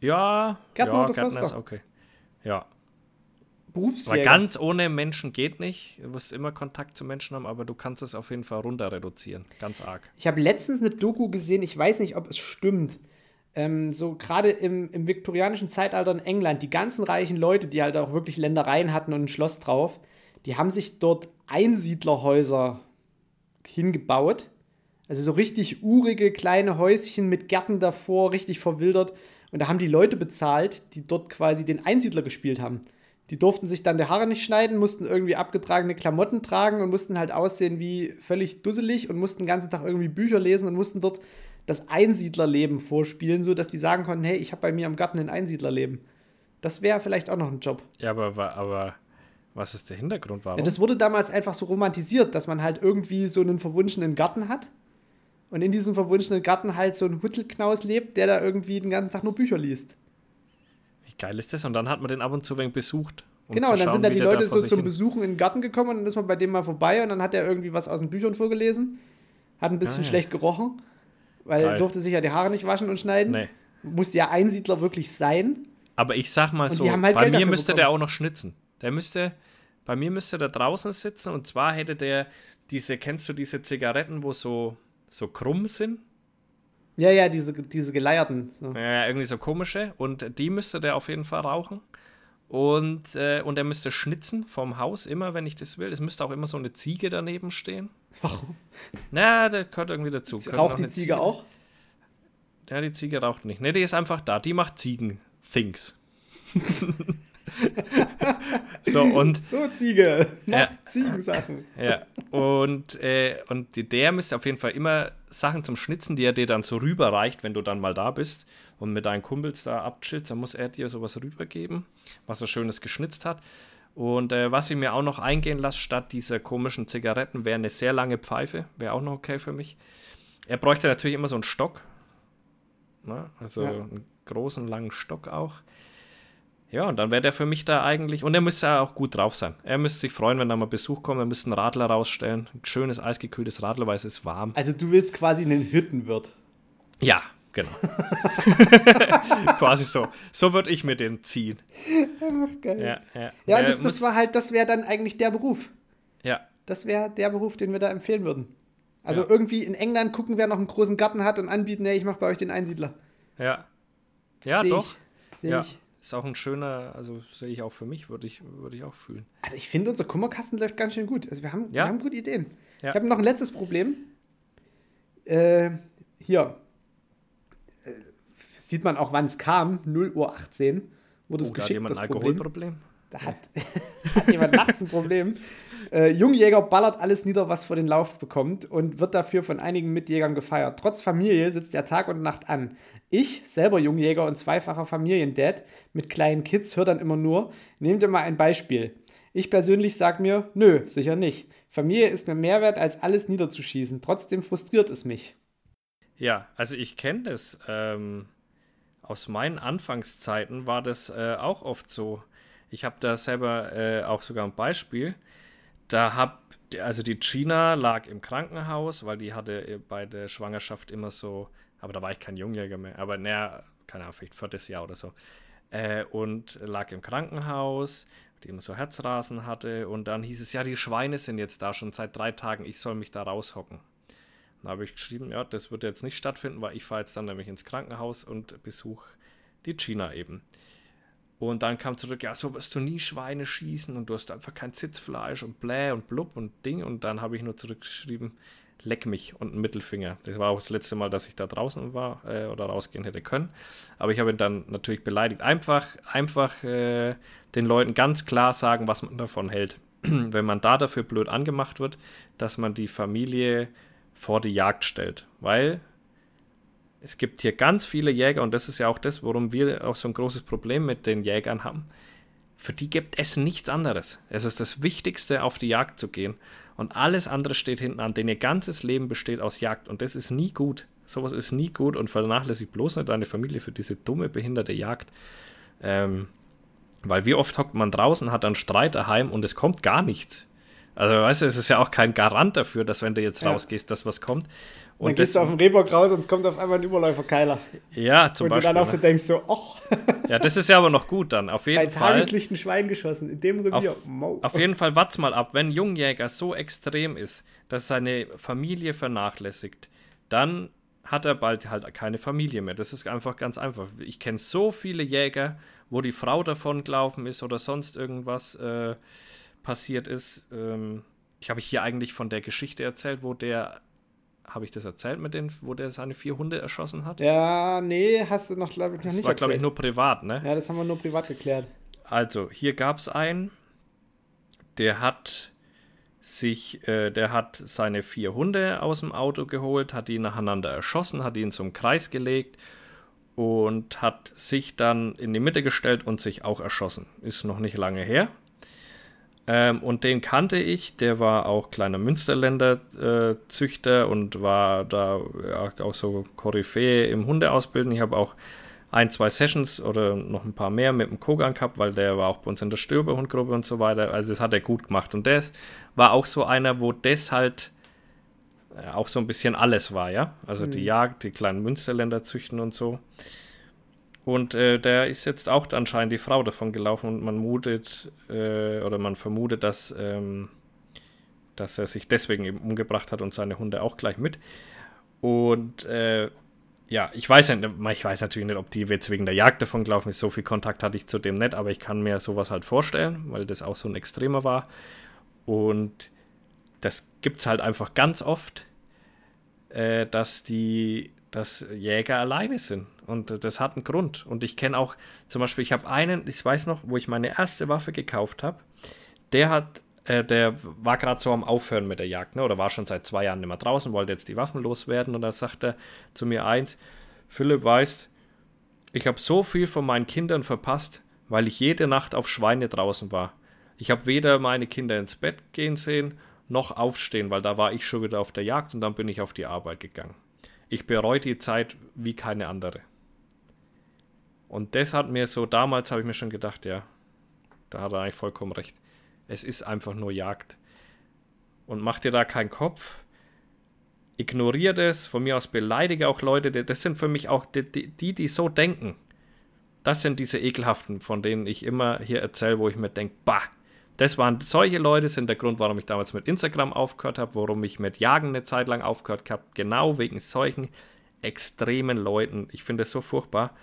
Ja, Gärtner ja, oder Gärtner Förster? ist okay. Ja, aber Berufsjäger. ganz ohne Menschen geht nicht. Du wirst immer Kontakt zu Menschen haben, aber du kannst es auf jeden Fall runter reduzieren. Ganz arg. Ich habe letztens eine Doku gesehen, ich weiß nicht, ob es stimmt. Ähm, so gerade im, im viktorianischen Zeitalter in England, die ganzen reichen Leute, die halt auch wirklich Ländereien hatten und ein Schloss drauf, die haben sich dort Einsiedlerhäuser hingebaut. Also so richtig urige kleine Häuschen mit Gärten davor, richtig verwildert. Und da haben die Leute bezahlt, die dort quasi den Einsiedler gespielt haben. Die durften sich dann die Haare nicht schneiden, mussten irgendwie abgetragene Klamotten tragen und mussten halt aussehen wie völlig dusselig und mussten den ganzen Tag irgendwie Bücher lesen und mussten dort das Einsiedlerleben vorspielen, sodass die sagen konnten, hey, ich habe bei mir am Garten ein Einsiedlerleben. Das wäre vielleicht auch noch ein Job. Ja, aber, aber was ist der Hintergrund? Warum? Ja, das wurde damals einfach so romantisiert, dass man halt irgendwie so einen verwunschenen Garten hat und in diesem verwunschenen Garten halt so ein Huttelknaus lebt, der da irgendwie den ganzen Tag nur Bücher liest. Geil ist das? Und dann hat man den ab und zu wenig besucht. um genau, und dann schauen, sind da wie die Leute so zum hin- Besuchen in den Garten gekommen und dann ist man bei dem mal vorbei und dann hat er irgendwie was aus den Büchern vorgelesen, hat ein bisschen Ah, ja. schlecht gerochen, weil er Geil. durfte sich ja die Haare nicht waschen und schneiden. Nee. Musste ja Einsiedler wirklich sein. Aber ich sag mal Und so, halt bei Geld mir müsste bekommen. der auch noch schnitzen. Der müsste, bei mir müsste der draußen sitzen und zwar hätte der diese, kennst du diese Zigaretten, wo so, so krumm sind? Ja, ja, diese, diese Geleierten. So. Ja, irgendwie so komische. Und die müsste der auf jeden Fall rauchen. Und, äh, und er müsste schnitzen vom Haus, immer wenn ich das will. Es müsste auch immer so eine Ziege daneben stehen. Warum? Na, der gehört irgendwie dazu. Noch Raucht die eine Ziege auch? Ja, die Ziege raucht nicht. Ne, die ist einfach da. Die macht Ziegen-Things. [laughs] so, und So, Ziege. Mach Ja. Ziegensachen. Ja, und, äh, und der müsste auf jeden Fall immer Sachen zum Schnitzen, die er dir dann so rüberreicht, wenn du dann mal da bist und mit deinen Kumpels da abchillst, dann muss er dir sowas rübergeben, was er Schönes geschnitzt hat. Und äh, was ich mir auch noch eingehen lasse, statt dieser komischen Zigaretten, wäre eine sehr lange Pfeife, wäre auch noch okay für mich. Er bräuchte natürlich immer so einen Stock, ne? also Ja. einen großen, langen Stock auch. Ja, und dann wäre der für mich da eigentlich. Und er müsste ja auch gut drauf sein. Er müsste sich freuen, wenn da mal Besuch kommt. Er müsste einen Radler rausstellen. Ein schönes, eisgekühltes Radler, weil es ist warm. Also du willst quasi einen Hirtenwirt. Ja, genau. [laughs] [laughs] Quasi so. So würde ich mir den ziehen. Geil. Ja, ja. Ja, das, das war halt, das wäre dann eigentlich der Beruf. Ja, Das wäre der Beruf, den wir da empfehlen würden. Also Ja. irgendwie in England gucken, wer noch einen großen Garten hat und anbieten, hey, ich mache bei euch den Einsiedler. ja. Ja, doch. Ich, Ja. ich. Ist auch ein schöner, also sehe ich auch für mich, würde ich, würde ich auch fühlen. Also ich finde, unser Kummerkasten läuft ganz schön gut. Also wir haben, wir Ja. haben gute Ideen. Ja. Ich habe noch ein letztes Problem. Äh, hier. Äh, sieht man auch, wann es kam. 0 Uhr 18 wurde es Oh, hat geschickt, jemand das ein Problem. Alkoholproblem? Da hat, [laughs] hat jemand nachts ein Problem. Äh, Jungjäger ballert alles nieder, was vor den Lauf bekommt und wird dafür von einigen Mitjägern gefeiert. Trotz Familie sitzt er Tag und Nacht an. Ich, selber Jungjäger und zweifacher Familiendad mit kleinen Kids, höre dann immer nur, nehmt ihr mal ein Beispiel. Ich persönlich sage mir, nö, sicher nicht. Familie ist mir mehr wert, als alles niederzuschießen. Trotzdem frustriert es mich. Ja, also ich kenne das. Ähm, aus meinen Anfangszeiten war das äh, auch oft so. Ich habe da selber äh, auch sogar ein Beispiel. Da hab, also die Gina lag im Krankenhaus, weil die hatte äh, bei der Schwangerschaft immer so, aber da war ich kein Jungjäger mehr, aber naja, keine Ahnung, vielleicht viertes Jahr oder so. Äh, und lag im Krankenhaus, die immer so Herzrasen hatte und dann hieß es, ja, die Schweine sind jetzt da schon seit drei Tagen, ich soll mich da raushocken. Dann habe ich geschrieben, ja, das wird jetzt nicht stattfinden, weil ich fahre jetzt dann nämlich ins Krankenhaus und besuche die Gina eben. Und dann kam zurück, ja, so wirst du nie Schweine schießen und du hast einfach kein Sitzfleisch und bläh und blub und Ding. Und dann habe ich nur zurückgeschrieben, leck mich und einen Mittelfinger. Das war auch das letzte Mal, dass ich da draußen war äh, oder rausgehen hätte können. Aber ich habe ihn dann natürlich beleidigt. Einfach, einfach äh, den Leuten ganz klar sagen, was man davon hält. [clears throat] Wenn man da dafür blöd angemacht wird, dass man die Familie vor die Jagd stellt. Weil es gibt hier ganz viele Jäger und das ist ja auch das, warum wir auch so ein großes Problem mit den Jägern haben. für die gibt es nichts anderes. Es ist das Wichtigste, auf die Jagd zu gehen. Und alles andere steht hinten an. Denn ihr ganzes Leben besteht aus Jagd. Und das ist nie gut. Sowas ist nie gut und vernachlässigt bloß nicht deine Familie für diese dumme, behinderte Jagd. Ähm, weil wie oft hockt man draußen, hat dann Streit daheim und es kommt gar nichts. Also, weißt du, es ist ja auch kein Garant dafür, dass wenn du jetzt ja. rausgehst, dass was kommt. Und dann gehst du auf den Rehbock raus und es kommt auf einmal ein Überläuferkeiler. Ja, zum und Beispiel. Und du dann auch so ne? denkst so, och. [laughs] Ja, das ist ja aber noch gut dann, auf jeden ein Fall. Ein Tageslicht ein Schwein geschossen, in dem Revier. Auf, auf jeden Fall, wart's mal ab. Wenn Jungjäger so extrem ist, dass seine Familie vernachlässigt, dann hat er bald halt keine Familie mehr. Das ist einfach ganz einfach. Ich kenne so viele Jäger, wo die Frau davon gelaufen ist oder sonst irgendwas äh, passiert ist. Ähm, ich habe hier eigentlich von der Geschichte erzählt, wo der, habe ich das erzählt mit den, wo der seine vier Hunde erschossen hat? Ja, nee, hast du noch, glaube ich, noch das nicht war, glaube ich, nur privat, ne? Ja, das haben wir nur privat geklärt. Also, hier gab es einen, der hat sich, äh, der hat seine vier Hunde aus dem Auto geholt, hat die nacheinander erschossen, hat ihn zum Kreis gelegt und hat sich dann in die Mitte gestellt und sich auch erschossen. Ist noch nicht lange her. Ähm, und den kannte ich, der war auch kleiner Münsterländer äh, Züchter und war da ja, auch so Koryphäe im Hundeausbilden. Ich habe auch ein, zwei Sessions oder noch ein paar mehr mit dem Kogan gehabt, weil der war auch bei uns in der Stöberhundgruppe und so weiter. Also das hat er gut gemacht. Und das war auch so einer, wo das halt äh, auch so ein bisschen alles war, ja. Also mhm. die Jagd, die kleinen Münsterländer züchten und so. Und äh, der ist jetzt auch anscheinend die Frau davon gelaufen und man mutet äh, oder man vermutet, dass, ähm, dass er sich deswegen eben umgebracht hat und seine Hunde auch gleich mit. Und äh, ja, ich weiß, ich weiß natürlich nicht, ob die jetzt wegen der Jagd davon gelaufen ist. So viel Kontakt hatte ich zu dem nicht, aber ich kann mir sowas halt vorstellen, weil das auch so ein Extremer war. Und das gibt es halt einfach ganz oft, äh, dass die dass Jäger alleine sind. Und das hat einen Grund. Und ich kenne auch, zum Beispiel, ich habe einen, ich weiß noch, wo ich meine erste Waffe gekauft habe, der hat äh, der war gerade so am Aufhören mit der Jagd, ne? oder war schon seit zwei Jahren nicht mehr draußen, wollte jetzt die Waffen loswerden und da sagt er zu mir eins, Philipp weißt, ich habe so viel von meinen Kindern verpasst, weil ich jede Nacht auf Schweine draußen war. Ich habe weder meine Kinder ins Bett gehen sehen, noch aufstehen, weil da war ich schon wieder auf der Jagd und dann bin ich auf die Arbeit gegangen. Ich bereue die Zeit wie keine andere. Und das hat mir so, damals habe ich mir schon gedacht, ja, da hat er eigentlich vollkommen recht. Es ist einfach nur Jagd. Und mach dir da keinen Kopf. Ignoriere das. Von mir aus beleidige auch Leute. Das sind für mich auch die, die, die so denken. Das sind diese ekelhaften, von denen ich immer hier erzähle, wo ich mir denke, bah, das waren solche Leute, sind der Grund, warum ich damals mit Instagram aufgehört habe, warum ich mit Jagen eine Zeit lang aufgehört habe. Genau wegen solchen extremen Leuten. Ich finde es so furchtbar.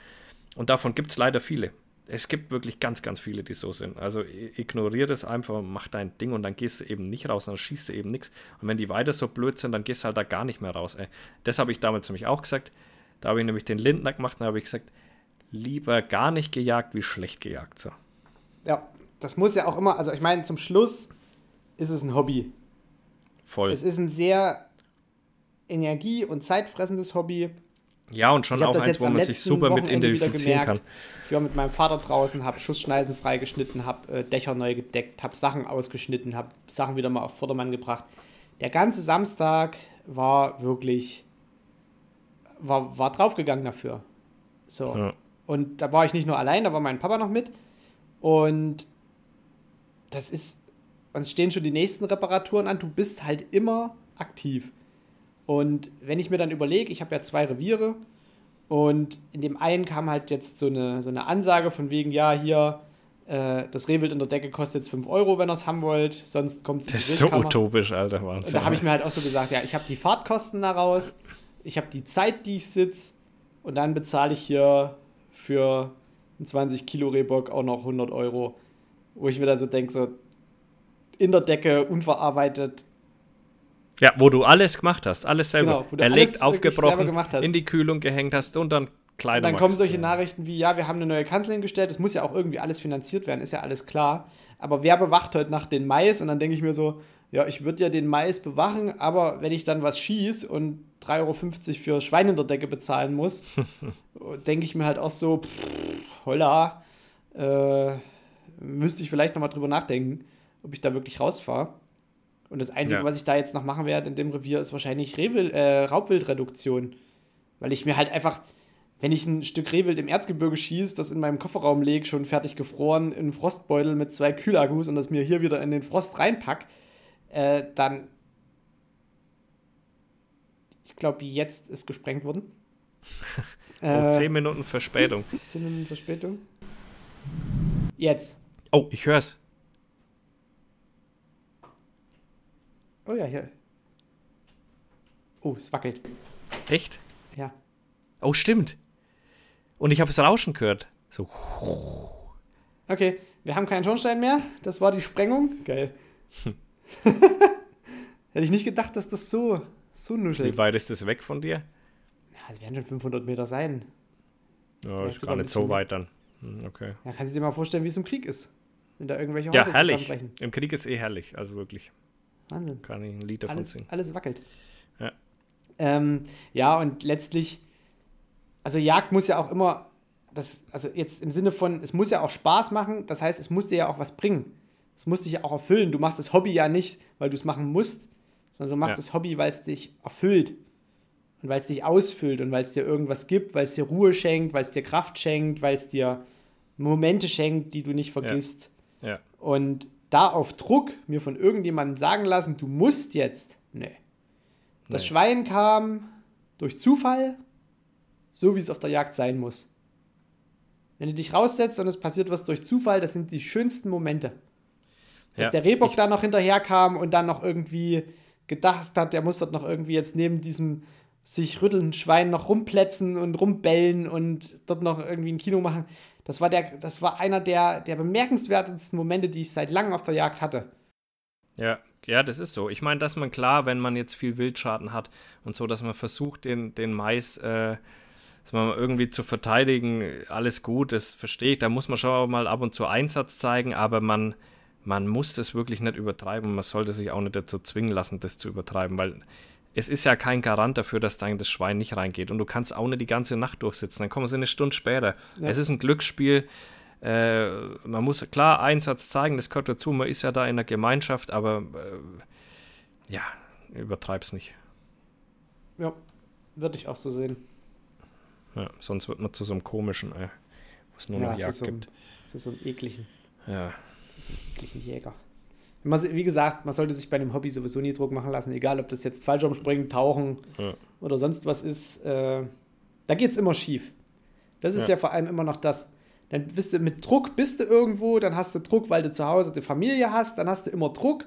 Und davon gibt es leider viele es gibt wirklich ganz, ganz viele, die so sind. Also ignoriere das einfach, mach dein Ding und dann gehst du eben nicht raus, dann schießt du eben nichts. Und wenn die weiter so blöd sind, dann gehst du halt da gar nicht mehr raus. Ey. Das habe ich damals nämlich auch gesagt. Da habe ich nämlich den Lindner gemacht und habe ich gesagt, lieber gar nicht gejagt wie schlecht gejagt. So. Ja, das muss ja auch immer, also ich meine, zum Schluss ist es ein Hobby. Voll. Es ist ein sehr energie- und zeitfressendes Hobby. Ja, und schon auch eins, wo man sich super mit identifizieren kann. Ich war mit meinem Vater draußen, habe Schussschneisen freigeschnitten, habe äh, Dächer neu gedeckt, habe Sachen ausgeschnitten, habe Sachen wieder mal auf Vordermann gebracht. Der ganze Samstag war wirklich, war, war draufgegangen dafür. So. Ja. Und da war ich nicht nur allein, da war mein Papa noch mit. Und das ist, uns stehen schon die nächsten Reparaturen an. Du bist halt immer aktiv. Und wenn ich mir dann überlege, ich habe ja zwei Reviere und in dem einen kam halt jetzt so eine, so eine Ansage von wegen, ja, hier, äh, das Rehwild in der Decke kostet jetzt 5 Euro, wenn ihr es haben wollt, sonst kommt es Das ist so utopisch, Alter, Wahnsinn. Und da habe ich mir halt auch so gesagt, ja, ich habe die Fahrtkosten daraus, ich habe die Zeit, die ich sitze und dann bezahle ich hier für einen 20 Kilo Rehbock auch noch 100 Euro, wo ich mir dann so denke, so in der Decke, unverarbeitet, ja, wo du alles gemacht hast, alles selber genau, erlegt, aufgebrochen, in die Kühlung gehängt hast und dann Kleidung. Und dann kommen solche Nachrichten wie, ja, wir haben eine neue Kanzlerin gestellt, das muss ja auch irgendwie alles finanziert werden, ist ja alles klar. Aber wer bewacht heute Nacht den Mais? Und dann denke ich mir so, ja, ich würde ja den Mais bewachen, aber wenn ich dann was schieße und 3,50 Euro für Schwein in der Decke bezahlen muss, [laughs] denke ich mir halt auch so, pff, holla, äh, müsste ich vielleicht nochmal drüber nachdenken, ob ich da wirklich rausfahre. Und das Einzige, Ja. was ich da jetzt noch machen werde in dem Revier, ist wahrscheinlich Rehwild, äh, Raubwildreduktion. Weil ich mir halt einfach, wenn ich ein Stück Rehwild im Erzgebirge schieße, das in meinem Kofferraum lege, schon fertig gefroren, in einen Frostbeutel mit zwei Kühlakkus und das mir hier wieder in den Frost reinpack, äh, dann. Ich glaube, jetzt ist gesprengt worden. [laughs] Oh, Äh, 10 Minuten Verspätung. [laughs] 10 Minuten Verspätung. Jetzt. Oh, ich hör's. Oh ja, hier. Oh, es wackelt. Echt? Ja. Oh, stimmt. Und ich habe das Rauschen gehört. So. Okay, wir haben keinen Schornstein mehr. Das war die Sprengung. Geil. [laughs] Hätte ich nicht gedacht, dass das so, so nuschelt. Wie weit ist das weg von dir? Ja, es werden schon 500 Meter sein. Ja, Vielleicht ist gar nicht so weit dann. Hm, Okay. Ja, kannst du dir mal vorstellen, wie es im Krieg ist. Wenn da irgendwelche Ja, Häuser herrlich. zusammenbrechen. Im Krieg ist eh herrlich. Also wirklich. Wahnsinn. Kann ich ein Lied davon Alles, singen. alles wackelt. Ja. Ähm, ja, und letztlich, also Jagd muss ja auch immer, das, also jetzt im Sinne von, es muss ja auch Spaß machen, das heißt, es muss dir ja auch was bringen. Es muss dich ja auch erfüllen. Du machst das Hobby ja nicht, weil du es machen musst, sondern du machst Ja. das Hobby, weil es dich erfüllt. Und weil es dich ausfüllt und weil es dir irgendwas gibt, weil es dir Ruhe schenkt, weil es dir Kraft schenkt, weil es dir Momente schenkt, die du nicht vergisst. Ja. Und da auf Druck mir von irgendjemandem sagen lassen, du musst jetzt. Nee. Das Nee. Schwein kam durch Zufall, so wie es auf der Jagd sein muss. Wenn du dich raussetzt und es passiert was durch Zufall, das sind die schönsten Momente. Dass Ja. der Rehbock da noch hinterherkam und dann noch irgendwie gedacht hat, der muss dort noch irgendwie jetzt neben diesem sich rüttelnden Schwein noch rumplätzen und rumbellen und dort noch irgendwie ein Kino machen. Das war, der, das war einer der, der bemerkenswertesten Momente, die ich seit langem auf der Jagd hatte. Ja, ja, das ist so. Ich meine, dass man klar, wenn man jetzt viel Wildschaden hat und so, dass man versucht, den, den Mais äh, irgendwie zu verteidigen, alles gut, das verstehe ich. Da muss man schon auch mal ab und zu Einsatz zeigen, aber man, man muss das wirklich nicht übertreiben. Man sollte sich auch nicht dazu zwingen lassen, das zu übertreiben, weil es ist ja kein Garant dafür, dass dann das Schwein nicht reingeht. Und du kannst auch nicht die ganze Nacht durchsitzen. Dann kommen sie eine Stunde später. Ja. Es ist ein Glücksspiel. Äh, man muss klar Einsatz zeigen, das gehört dazu. Man ist ja da in der Gemeinschaft, aber äh, ja, übertreib's nicht. Ja, würde ich auch so sehen. Ja, sonst wird man zu so einem komischen, äh, wo es nur Ja, noch Jagd so gibt. Zu so einem ekligen, Ja, zu so einem ekligen Jäger. Wie gesagt, man sollte sich bei einem Hobby sowieso nie Druck machen lassen, egal ob das jetzt Fallschirmspringen, Tauchen Ja. oder sonst was ist. Äh, da geht es immer schief. Das ist ja. Ja. vor allem immer noch das. Dann bist du mit Druck, bist du irgendwo, dann hast du Druck, weil du zu Hause die Familie hast, dann hast du immer Druck.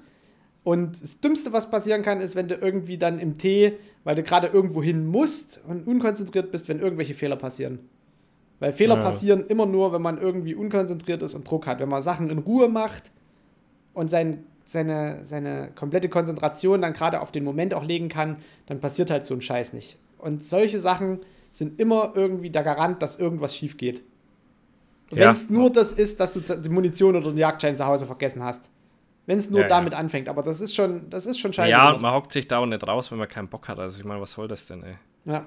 Und das Dümmste, was passieren kann, ist, wenn du irgendwie dann im Tee, weil du gerade irgendwo hin musst und unkonzentriert bist, wenn irgendwelche Fehler passieren. Weil Fehler Ja. passieren immer nur, wenn man irgendwie unkonzentriert ist und Druck hat. Wenn man Sachen in Ruhe macht und sein, seine, seine komplette Konzentration dann gerade auf den Moment auch legen kann, dann passiert halt so ein Scheiß nicht. Und solche Sachen sind immer irgendwie der Garant, dass irgendwas schief geht. Ja. Wenn es nur das ist, dass du die Munition oder den Jagdschein zu Hause vergessen hast. Wenn es nur Ja, ja. damit anfängt. Aber das ist schon, das ist schon scheiße. ja, genug. und man hockt sich da auch nicht raus, wenn man keinen Bock hat. Also ich meine, was soll das denn, ey? Ja.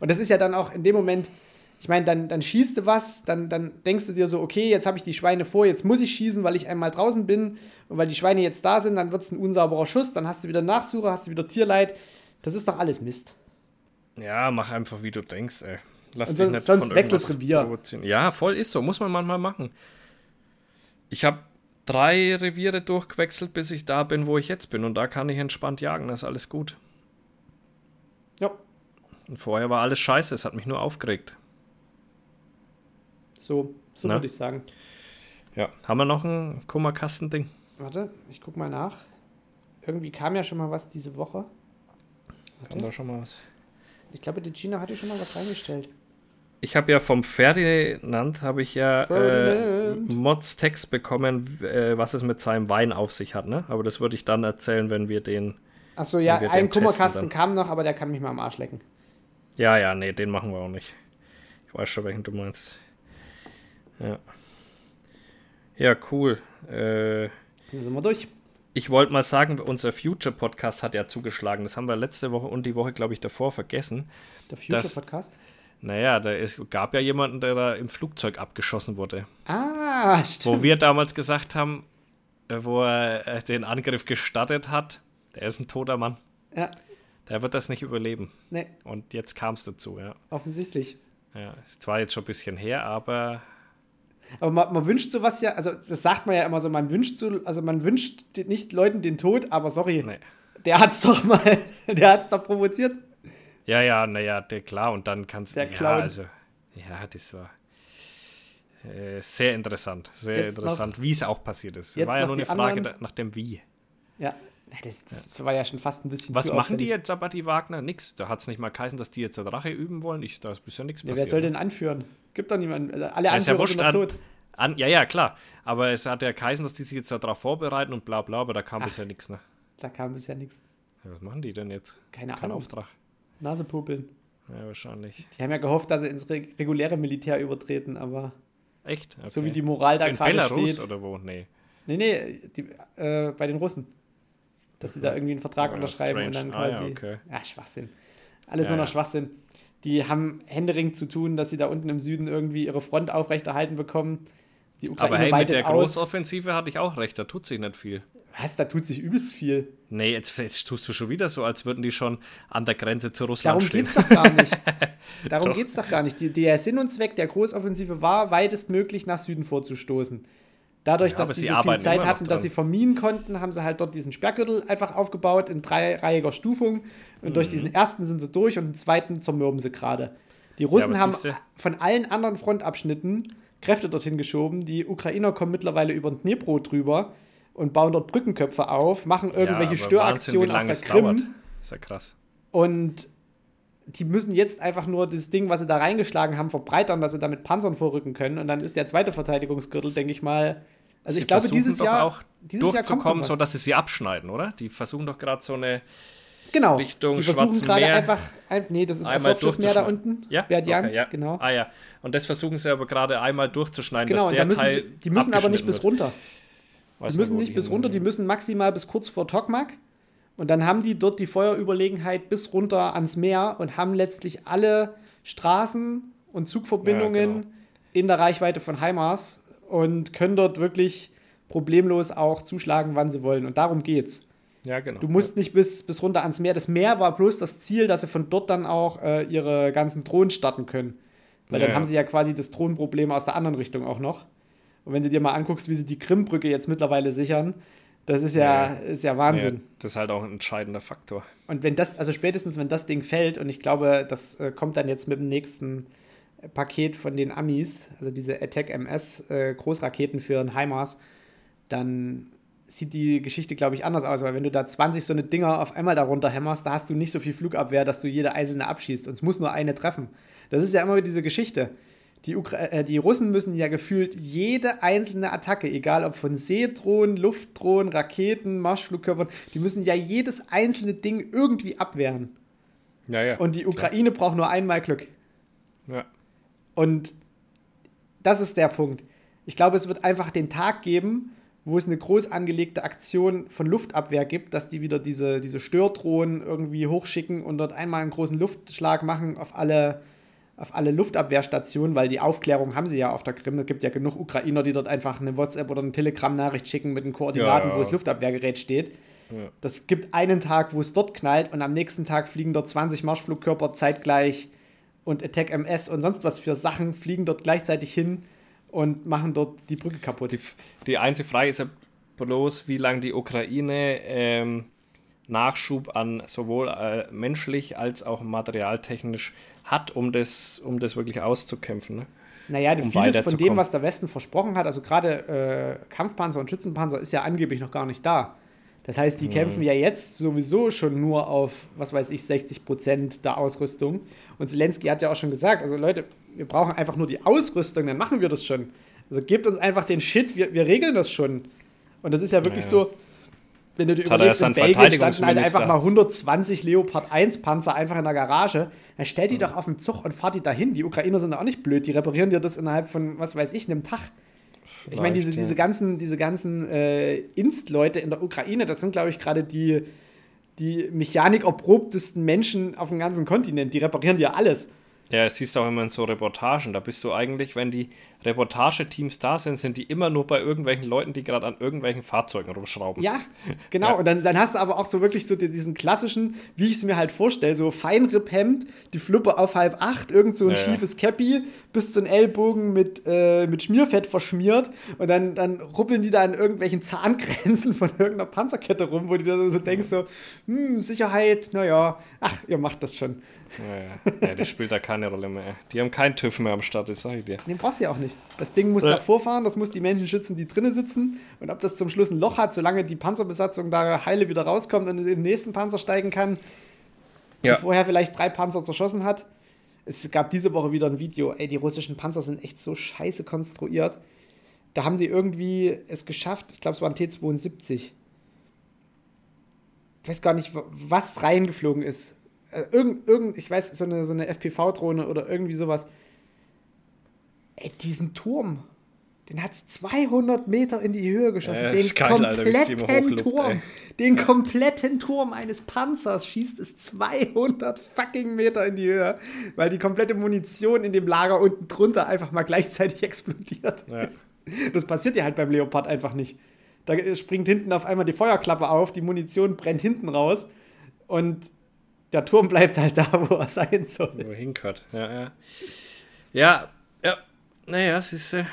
Und das ist ja dann auch in dem Moment, ich meine, dann, dann schießt du was, dann, dann denkst du dir so, okay, jetzt habe ich die Schweine vor, jetzt muss ich schießen, weil ich einmal draußen bin und weil die Schweine jetzt da sind, dann wird es ein unsauberer Schuss, dann hast du wieder Nachsuche, hast du wieder Tierleid. Das ist doch alles Mist. Ja, mach einfach, wie du denkst, ey. Lass Und dich sonst- nicht sonst von irgendwas Revier. Ja, voll ist so. Muss man manchmal machen. Ich habe drei Reviere durchgewechselt, bis ich da bin, wo ich jetzt bin. Und da kann ich entspannt jagen. Das ist alles gut. Ja, Und vorher war alles scheiße. Es hat mich nur aufgeregt. So, so würde ich sagen. Ja. Haben wir noch ein Kummerkastending? Warte, ich guck mal nach. Irgendwie kam ja schon mal was diese Woche. Haben wir schon mal was? Ich glaube, die Gina hatte schon mal was reingestellt. Ich habe ja vom Ferdinand habe ich ja äh. Mods Text bekommen, äh, was es mit seinem Wein auf sich hat, ne? Aber das würde ich dann erzählen, wenn wir den. Achso, ja, ein Kummerkasten kam noch, aber der kann mich mal am Arsch lecken. Ja, ja, nee, den machen wir auch nicht. Ich weiß schon, welchen du meinst. Ja. Ja, cool. Äh, Dann sind wir durch. ich wollte mal sagen, unser Future Podcast hat ja zugeschlagen. Das haben wir letzte Woche und die Woche, glaube ich, davor vergessen. Der Future Das- Podcast. Naja, da es gab ja jemanden, der da im Flugzeug abgeschossen wurde. Ah, stimmt. Wo wir damals gesagt haben, äh, wo er äh, den Angriff gestartet hat, der ist ein toter Mann. Ja, Der wird das nicht überleben. ne, Und jetzt kam es dazu, ja. offensichtlich. ja. Ist zwar jetzt schon ein bisschen her, aber Aber man, man wünscht sowas ja, also das sagt man ja immer so, man wünscht so, also man wünscht nicht Leuten den Tod, aber sorry, nee. der hat's doch mal, [laughs] der hat's doch provoziert. Ja, ja, naja, der klar, und dann kannst Der ja, Clown. also, ja, das war äh, sehr interessant, sehr Jetzt interessant, wie es auch passiert ist. War ja nur eine Frage anderen- nach dem Wie. Ja, das, das war ja schon fast ein bisschen Was machen die jetzt aber, die Wagner? Nix. Da hat es nicht mal geheißen, dass die jetzt Rache üben wollen. Ich, da ist bisher nichts Ja, passiert. wer soll denn anführen? Gibt doch niemanden. Alle Ja, ist ja wurscht sind tot. an, Ja, ja, klar. Aber es hat ja geheißen, dass die sich jetzt darauf vorbereiten und bla bla, aber da kam Ach. bisher nichts. Ne? Da kam bisher nichts. Ja, was machen die denn jetzt? Keine Kein Ahnung. Auftrag. Nasepopeln. Ja, wahrscheinlich. Die haben ja gehofft, dass sie ins re reguläre Militär übertreten, aber Echt? Okay. so wie die Moral da In gerade Belarus steht. oder wo? Nee. Nee, nee, die, äh, bei den Russen. Dass sie da irgendwie einen Vertrag Ja, unterschreiben und dann strange. Ah, ja, quasi. okay. ja, Schwachsinn. Alles Ja, nur noch. Schwachsinn. Die haben Händering zu tun, dass sie da unten im Süden irgendwie ihre Front aufrechterhalten bekommen. Die Ukraine Aber hey, mit der aus. Großoffensive hatte ich auch recht, da tut sich nicht viel. Was? Da tut sich übelst viel. Nee, jetzt, jetzt tust du schon wieder so, als würden die schon an der Grenze zu Russland Darum stehen. geht's doch gar nicht. [laughs] Darum Doch. geht's doch gar nicht. Die, der Sinn und Zweck der Großoffensive war, weitestmöglich nach Süden vorzustoßen. Dadurch, Ja, dass sie so viel Zeit hatten, dass sie verminen konnten, haben sie halt dort diesen Sperrgürtel einfach aufgebaut in dreireihiger Stufung. Und Mhm. durch diesen ersten sind sie durch und den zweiten zermürben sie gerade. Die Russen aber haben von allen anderen Frontabschnitten Kräfte dorthin geschoben. Die Ukrainer kommen mittlerweile über den Dnepro drüber und bauen dort Brückenköpfe auf, machen irgendwelche ja, Störaktionen Wahnsinn, auf der Krim. dauert. Ist ja krass. Und die müssen jetzt einfach nur das Ding, was sie da reingeschlagen haben, verbreitern, dass sie damit Panzern vorrücken können. Und dann ist der zweite Verteidigungsgürtel, denke ich mal. Also Sie ich glaube, dieses Jahr, auch dieses durchzukommen, so dass sie sie abschneiden, oder? Die versuchen doch gerade so eine genau. Richtung die versuchen gerade einfach, ein, nee, das ist einmal Asowsches Meer da unten, Ja, Berdjansk, okay, ja. genau. Ah ja, und das versuchen sie aber gerade einmal durchzuschneiden, Genau, dass der müssen Teil sie, die müssen aber nicht bis runter. Weiß Die müssen nicht bis runter, die müssen maximal bis kurz vor Tokmak. Und dann haben die dort die Feuerüberlegenheit bis runter ans Meer und haben letztlich alle Straßen und Zugverbindungen Ja, genau. in der Reichweite von HIMARS und können dort wirklich problemlos auch zuschlagen, wann sie wollen. Und darum geht's. Ja, genau. Du musst nicht bis, bis runter ans Meer. Das Meer war bloß das Ziel, dass sie von dort dann auch äh, ihre ganzen Drohnen starten können. Weil Ja, dann ja. haben sie ja quasi das Drohnenproblem aus der anderen Richtung auch noch. Und wenn du dir mal anguckst, wie sie die Krimbrücke jetzt mittlerweile sichern, das ist ja, Ja. ist ja ja, Wahnsinn. das ist halt auch ein entscheidender Faktor. Und wenn das, also spätestens wenn das Ding fällt, und ich glaube, das äh, kommt dann jetzt mit dem nächsten Paket von den Amis, also diese Attack MS äh, Großraketen für ein HIMARS, dann sieht die Geschichte, glaube ich, anders aus, weil wenn du da 20 so eine Dinger auf einmal darunter hämmerst, da hast du nicht so viel Flugabwehr, dass du jede einzelne abschießt und es muss nur eine treffen. Das ist ja immer diese Geschichte. Die, Ukra äh, die Russen müssen ja gefühlt jede einzelne Attacke, egal ob von Seedrohnen, Luftdrohnen, Raketen, Marschflugkörpern, die müssen ja jedes einzelne Ding irgendwie abwehren. Ja, ja. Und die Ukraine braucht nur einmal Glück. ja. Und das ist der Punkt. Ich glaube, es wird einfach den Tag geben, wo es eine groß angelegte Aktion von Luftabwehr gibt, dass die wieder diese, diese Stördrohnen irgendwie hochschicken und dort einmal einen großen Luftschlag machen auf alle, auf alle Luftabwehrstationen, weil die Aufklärung haben sie ja auf der Krim. Es gibt ja genug Ukrainer, die dort einfach eine WhatsApp oder eine Telegram-Nachricht schicken mit den Koordinaten, Ja. wo das Luftabwehrgerät steht. Ja. Das gibt einen Tag, wo es dort knallt und am nächsten Tag fliegen dort 20 Marschflugkörper zeitgleich und Attack MS und sonst was für Sachen fliegen dort gleichzeitig hin und machen dort die Brücke kaputt. Die, die einzige Frage ist ja bloß, wie lange die Ukraine ähm, Nachschub an sowohl äh, menschlich als auch materialtechnisch hat, um das, um das wirklich auszukämpfen. Ne? Naja, um vieles von dem, was der Westen versprochen hat, also gerade äh, Kampfpanzer und Schützenpanzer ist ja angeblich noch gar nicht da. Das heißt, die Mhm. kämpfen ja jetzt sowieso schon nur auf, was weiß ich, 60 Prozent der Ausrüstung. Und Zelensky hat ja auch schon gesagt, also Leute, wir brauchen einfach nur die Ausrüstung, dann machen wir das schon. Also gebt uns einfach den Shit, wir, wir regeln das schon. Und das ist ja wirklich Ja. so, wenn du dir er überlegst, in Belgien standen halt einfach mal 120 Leopard 1 Panzer einfach in der Garage. Dann stell die Mhm. doch auf den Zug und fahr die dahin. Die Ukrainer sind auch nicht blöd, die reparieren dir das innerhalb von, was weiß ich, einem Tag. Ich meine, diese, Vielleicht, ja. diese ganzen, diese ganzen äh, Inst-Leute in der Ukraine, das sind, glaube ich, gerade die, die Mechanik erprobtesten Menschen auf dem ganzen Kontinent. Die reparieren dir alles. Ja, es siehst du auch immer in so Reportagen. Da bist du eigentlich, wenn die Reportageteams da sind, sind die immer nur bei irgendwelchen Leuten, die gerade an irgendwelchen Fahrzeugen rumschrauben. Ja, genau. Ja. Und dann, dann hast du aber auch so wirklich so diesen klassischen, wie ich es mir halt vorstelle, so Feinripphemd, die Fluppe auf halb acht, irgend so ein ja, schiefes Cappy, bis zu den Ellbogen mit, äh, mit Schmierfett verschmiert. Und dann, dann ruppeln die da an irgendwelchen Zahngrenzen von irgendeiner Panzerkette rum, wo du da so denkst, so, hm, Sicherheit, naja, ach, ihr macht das schon. Ja, ja. das spielt da keine Rolle mehr. Die haben keinen TÜV mehr am Start, das sag ich dir. Den brauchst du ja auch nicht. Das Ding muss ja. davor fahren, das muss die Menschen schützen, die drinnen sitzen. Und ob das zum Schluss ein Loch hat, solange die Panzerbesatzung da heile wieder rauskommt und in den nächsten Panzer steigen kann, ja. die vorher vielleicht drei Panzer zerschossen hat. Es gab diese Woche wieder ein Video, ey, die russischen Panzer sind echt so scheiße konstruiert. Da haben sie irgendwie es geschafft, ich glaube, es war ein T-72. Ich weiß gar nicht, was reingeflogen ist äh, irgend, irgend, ich weiß, so eine, so eine FPV-Drohne oder irgendwie sowas. Ey, diesen Turm, den hat es 200 Meter in die Höhe geschossen. Ja, den geil, kompletten Alter, Turm, ey. den kompletten Turm eines Panzers schießt es 200 fucking Meter in die Höhe, weil die komplette Munition in dem Lager unten drunter einfach mal gleichzeitig [laughs] explodiert ja. ist. Das passiert ja halt beim Leopard einfach nicht. Da springt hinten auf einmal die Feuerklappe auf, die Munition brennt hinten raus und der Turm bleibt halt da, wo er sein soll. Wo er hinkert, ja, ja. Ja, ja, naja, ist. Äh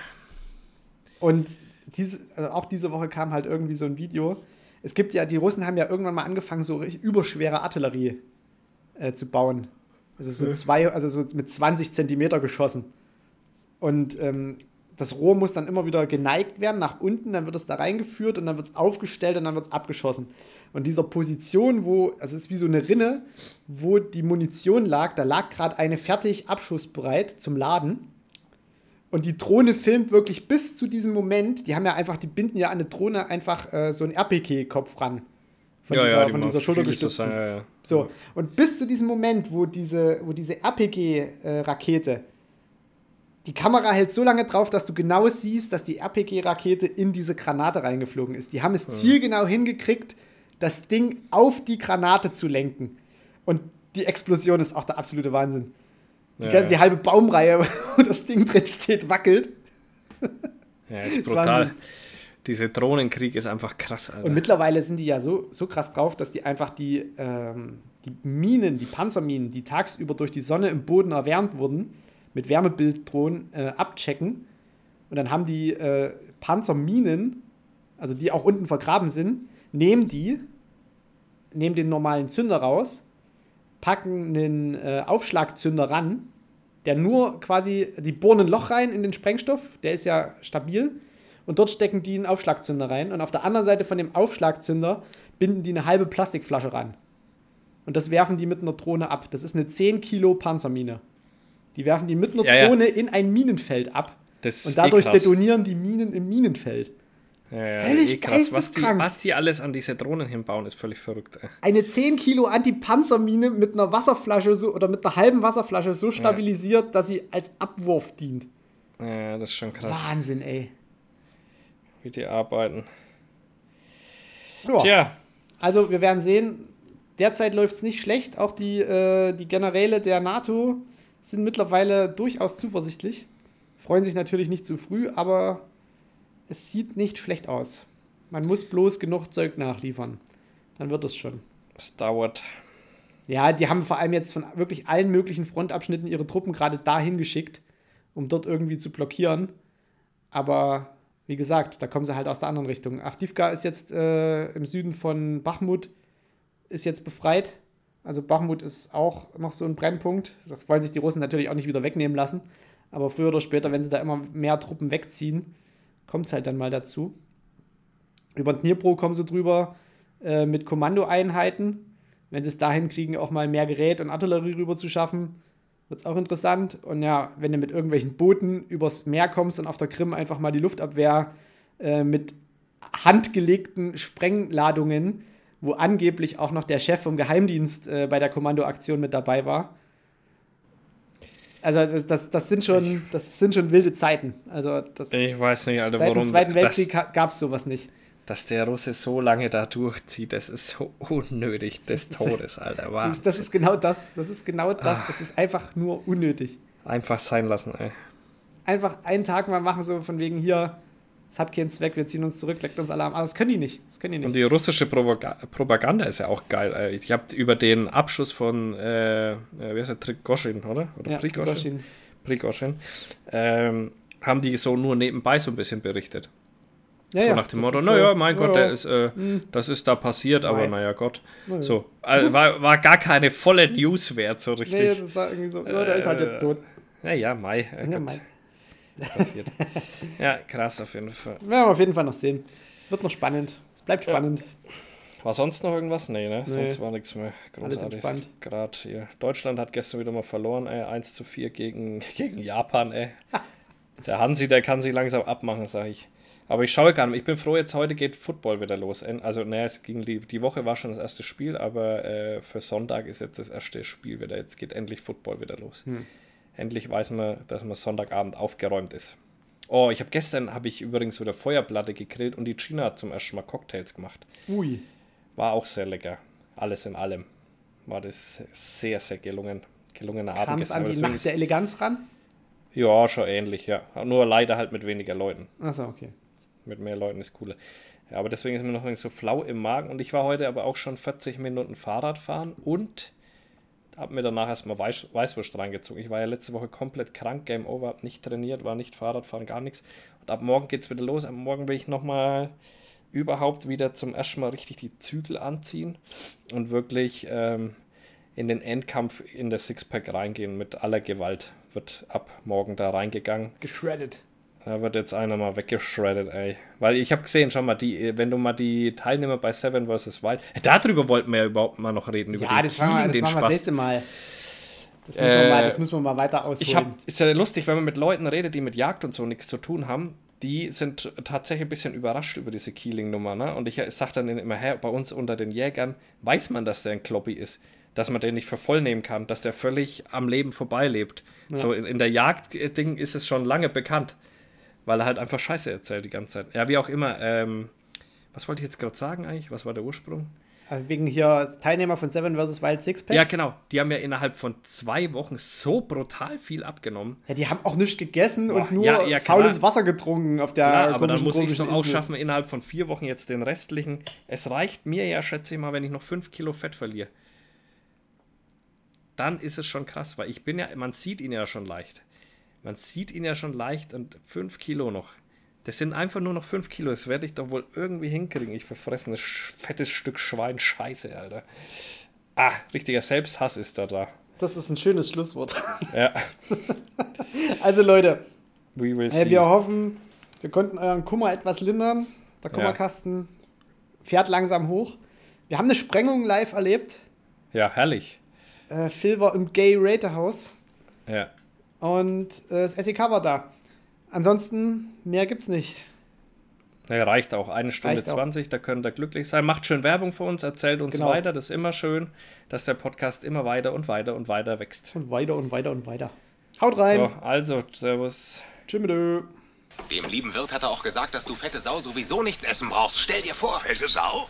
Und diese, also auch diese Woche kam halt irgendwie so ein Video. Es gibt ja, die Russen haben ja irgendwann mal angefangen, so überschwere Artillerie äh, zu bauen. Also so zwei, also so mit 20 Zentimeter geschossen. Und ähm, das Rohr muss dann immer wieder geneigt werden nach unten, dann wird es da reingeführt und dann wird es aufgestellt und dann wird es abgeschossen. Und dieser Position, wo, also es ist wie so eine Rinne, wo die Munition lag, da lag gerade eine fertig abschussbereit zum Laden. Und die Drohne filmt wirklich bis zu diesem Moment, die haben ja einfach, die binden ja an eine Drohne einfach äh, so einen RPK-Kopf ran. Von ja, dieser, ja, die von dieser Schultergestützten. Ja, ja. So, und bis zu diesem Moment, wo diese, wo diese RPG-Rakete, die Kamera hält so lange drauf, dass du genau siehst, dass die RPG-Rakete in diese Granate reingeflogen ist. Die haben es zielgenau hingekriegt, das Ding auf die Granate zu lenken. Und die Explosion ist auch der absolute Wahnsinn. Die, ja, die halbe Baumreihe, [laughs] wo das Ding drin steht, wackelt. Ja, [laughs] ist brutal. Dieser Drohnenkrieg ist einfach krass, Alter. Und mittlerweile sind die ja so, so krass drauf, dass die einfach die, ähm, die Minen, die Panzerminen, die tagsüber durch die Sonne im Boden erwärmt wurden, mit Wärmebilddrohnen äh, abchecken. Und dann haben die äh, Panzerminen, also die auch unten vergraben sind, nehmen die, nehmen den normalen Zünder raus, packen einen äh, Aufschlagzünder ran, der nur quasi, die bohren ein Loch rein in den Sprengstoff, der ist ja stabil, und dort stecken die einen Aufschlagzünder rein. Und auf der anderen Seite von dem Aufschlagzünder binden die eine halbe Plastikflasche ran. Und das werfen die mit einer Drohne ab. Das ist eine 10 Kilo Panzermine. Die werfen die mit einer ja, Drohne ja. in ein Minenfeld ab. und dadurch eh detonieren die Minen im Minenfeld. Ja, völlig eh krass. Was die, was die alles an diese Drohnen hinbauen, ist völlig verrückt. Ey. Eine 10 Kilo Anti-Panzermine mit einer Wasserflasche so, oder mit einer halben Wasserflasche so stabilisiert, ja. dass sie als Abwurf dient. Ja, das ist schon krass. Wahnsinn, ey. Wie die arbeiten. Ja. Tja. Also, wir werden sehen. Derzeit läuft es nicht schlecht. Auch die, äh, die Generäle der NATO sind mittlerweile durchaus zuversichtlich. Freuen sich natürlich nicht zu früh, aber es sieht nicht schlecht aus. Man muss bloß genug Zeug nachliefern. Dann wird es schon. Es dauert. Ja, die haben vor allem jetzt von wirklich allen möglichen Frontabschnitten ihre Truppen gerade dahin geschickt, um dort irgendwie zu blockieren. Aber wie gesagt, da kommen sie halt aus der anderen Richtung. Avdivka ist jetzt äh, im Süden von Bachmut, ist jetzt befreit. Also Bachmut ist auch noch so ein Brennpunkt. Das wollen sich die Russen natürlich auch nicht wieder wegnehmen lassen. Aber früher oder später, wenn sie da immer mehr Truppen wegziehen, kommt es halt dann mal dazu. Über Dnipro kommen sie drüber äh, mit Kommandoeinheiten. Wenn sie es dahin kriegen, auch mal mehr Gerät und Artillerie rüber zu schaffen, wird es auch interessant. Und ja, wenn du mit irgendwelchen Booten übers Meer kommst und auf der Krim einfach mal die Luftabwehr äh, mit handgelegten Sprengladungen, wo angeblich auch noch der Chef vom Geheimdienst äh, bei der Kommandoaktion mit dabei war, also das, das, sind schon, das sind schon wilde Zeiten. Also das, ich weiß nicht, Alter, seit warum. Im Zweiten Weltkrieg gab es sowas nicht. dass der Russe so lange da durchzieht, das ist so unnötig des Todes, Alter. War Das ist genau das. Das ist genau das. Ah. Es ist einfach nur unnötig. einfach sein lassen, ey. Einfach einen Tag mal machen, so von wegen hier, es hat keinen Zweck, wir ziehen uns zurück, leckt uns alle am. Aber das können die nicht. Das können die nicht. Und die russische Provoga Propaganda ist ja auch geil. Ich habe über den Abschuss von, äh, äh, wie heißt der, Trigoschin, oder? Oder ja, Prigoschin? Prigozhin. Prigoschin. Ähm, haben die so nur nebenbei so ein bisschen berichtet. Ja, so ja, nach dem Motto, naja, so, mein Gott, ja, der ist, äh, das ist da passiert, aber Mei. naja Gott. Ja. So, also war, war gar keine volle News wert, so richtig. Nee, das war irgendwie so, ja, der ist halt jetzt tot. Naja, Mai, äh, Ja, Gott, Mai. Passiert. [laughs] ja, krass auf jeden Fall. Werden wir auf jeden Fall noch sehen. Es wird noch spannend. Es bleibt spannend. War sonst noch irgendwas? Nee, ne? Sonst war nichts mehr großartig. Gerade hier. Deutschland hat gestern wieder mal verloren, ey. 1 zu 4 gegen, [laughs] gegen Japan, ey. Der Hansi, der kann sich langsam abmachen, sag ich. Aber ich schaue gar nicht. Ich bin froh, jetzt heute geht Football wieder los. Also, naja, es ging die, die Woche war schon das erste Spiel, aber äh, für Sonntag ist jetzt das erste Spiel wieder. Jetzt geht endlich Football wieder los. Endlich weiß man, dass man Sonntagabend aufgeräumt ist. Oh, ich habe gestern, habe ich übrigens wieder Feuerplatte gegrillt und die Gina hat zum ersten Mal Cocktails gemacht. Ui. War auch sehr lecker. Alles in allem war das sehr, sehr gelungen. Gelungener Abend. Kam es an die Nacht der Eleganz ran? Ja, schon ähnlich, ja. Nur leider halt mit weniger Leuten. Achso, okay. Mit mehr Leuten ist cooler. Ja, aber deswegen ist mir noch irgendwie so flau im Magen. Und ich war heute aber auch schon 40 Minuten Fahrrad fahren und habe mir danach erstmal Weiß Weißwurst reingezogen. Ich war ja letzte Woche komplett krank, Game Over, hab nicht trainiert, war nicht Fahrradfahren, gar nichts. Und ab morgen geht's wieder los. Ab morgen will ich nochmal überhaupt wieder zum ersten Mal richtig die Zügel anziehen und wirklich ähm, in den Endkampf in der Sixpack reingehen mit aller Gewalt. Wird ab morgen da reingegangen. Geschreddet. Da wird jetzt einer mal weggeschreddet, ey. Weil ich habe gesehen, schon mal, die, wenn du mal die Teilnehmer bei Seven vs. Wild. Darüber wollten wir ja überhaupt mal noch reden. Über Ja, den das machen wir, Healing, das den wir das Spaß. nächste Mal. Das müssen, wir Äh, mal, das müssen wir mal weiter ausholen. Ich hab, ist ja lustig, wenn man mit Leuten redet, die mit Jagd und so nichts zu tun haben. Die sind tatsächlich ein bisschen überrascht über diese Keeling-Nummer. Ne? Und ich sage dann immer, hä, bei uns unter den Jägern weiß man, dass der ein Kloppi ist. Dass man den nicht für voll nehmen kann, dass der völlig am Leben vorbeilebt. So in, in der Jagd-Ding ist es schon lange bekannt. Weil er halt einfach Scheiße erzählt die ganze Zeit. Ja, wie auch immer. Ähm, was wollte ich jetzt gerade sagen eigentlich? Was war der Ursprung? Äh, Wegen hier Teilnehmer von Seven vs. Wild Sixpack. Ja, genau. Die haben ja innerhalb von zwei Wochen so brutal viel abgenommen. Ja, die haben auch nichts gegessen Boah, und nur ja, ja, faules Wasser getrunken auf der Klar, aber dann muss ich es doch auch schaffen, innerhalb von vier Wochen jetzt den restlichen. Es reicht mir ja, schätze ich mal, wenn ich noch fünf Kilo Fett verliere. Dann ist es schon krass, weil ich bin ja, man sieht ihn ja schon leicht. Man sieht ihn ja schon leicht und fünf Kilo noch. Das sind einfach nur noch fünf Kilo. Das werde ich doch wohl irgendwie hinkriegen. Ich verfressenes, fettes Stück Schwein. Scheiße, Alter. Ah, richtiger Selbsthass ist da da. Das ist ein schönes Schlusswort. Ja, [laughs] Also Leute, we will äh, see. wir hoffen, wir konnten euren Kummer etwas lindern. Der Ja. Kummerkasten fährt langsam hoch. Wir haben eine Sprengung live erlebt. Ja, herrlich. Äh, Phil war im Gay Ratehouse Ja. Und äh, das SEK war da. Ansonsten, mehr gibt's nicht. Ja, reicht auch. Eine Stunde Reicht auch. 20, da könnt ihr glücklich sein. Macht schön Werbung für uns, erzählt uns Genau. weiter. Das ist immer schön, dass der Podcast immer weiter und weiter und weiter wächst. Und weiter und weiter und weiter. Haut rein. So, also, Servus. Tschüss. Dem lieben Wirt hat er auch gesagt, dass du fette Sau sowieso nichts essen brauchst. Stell dir vor. Fette Sau?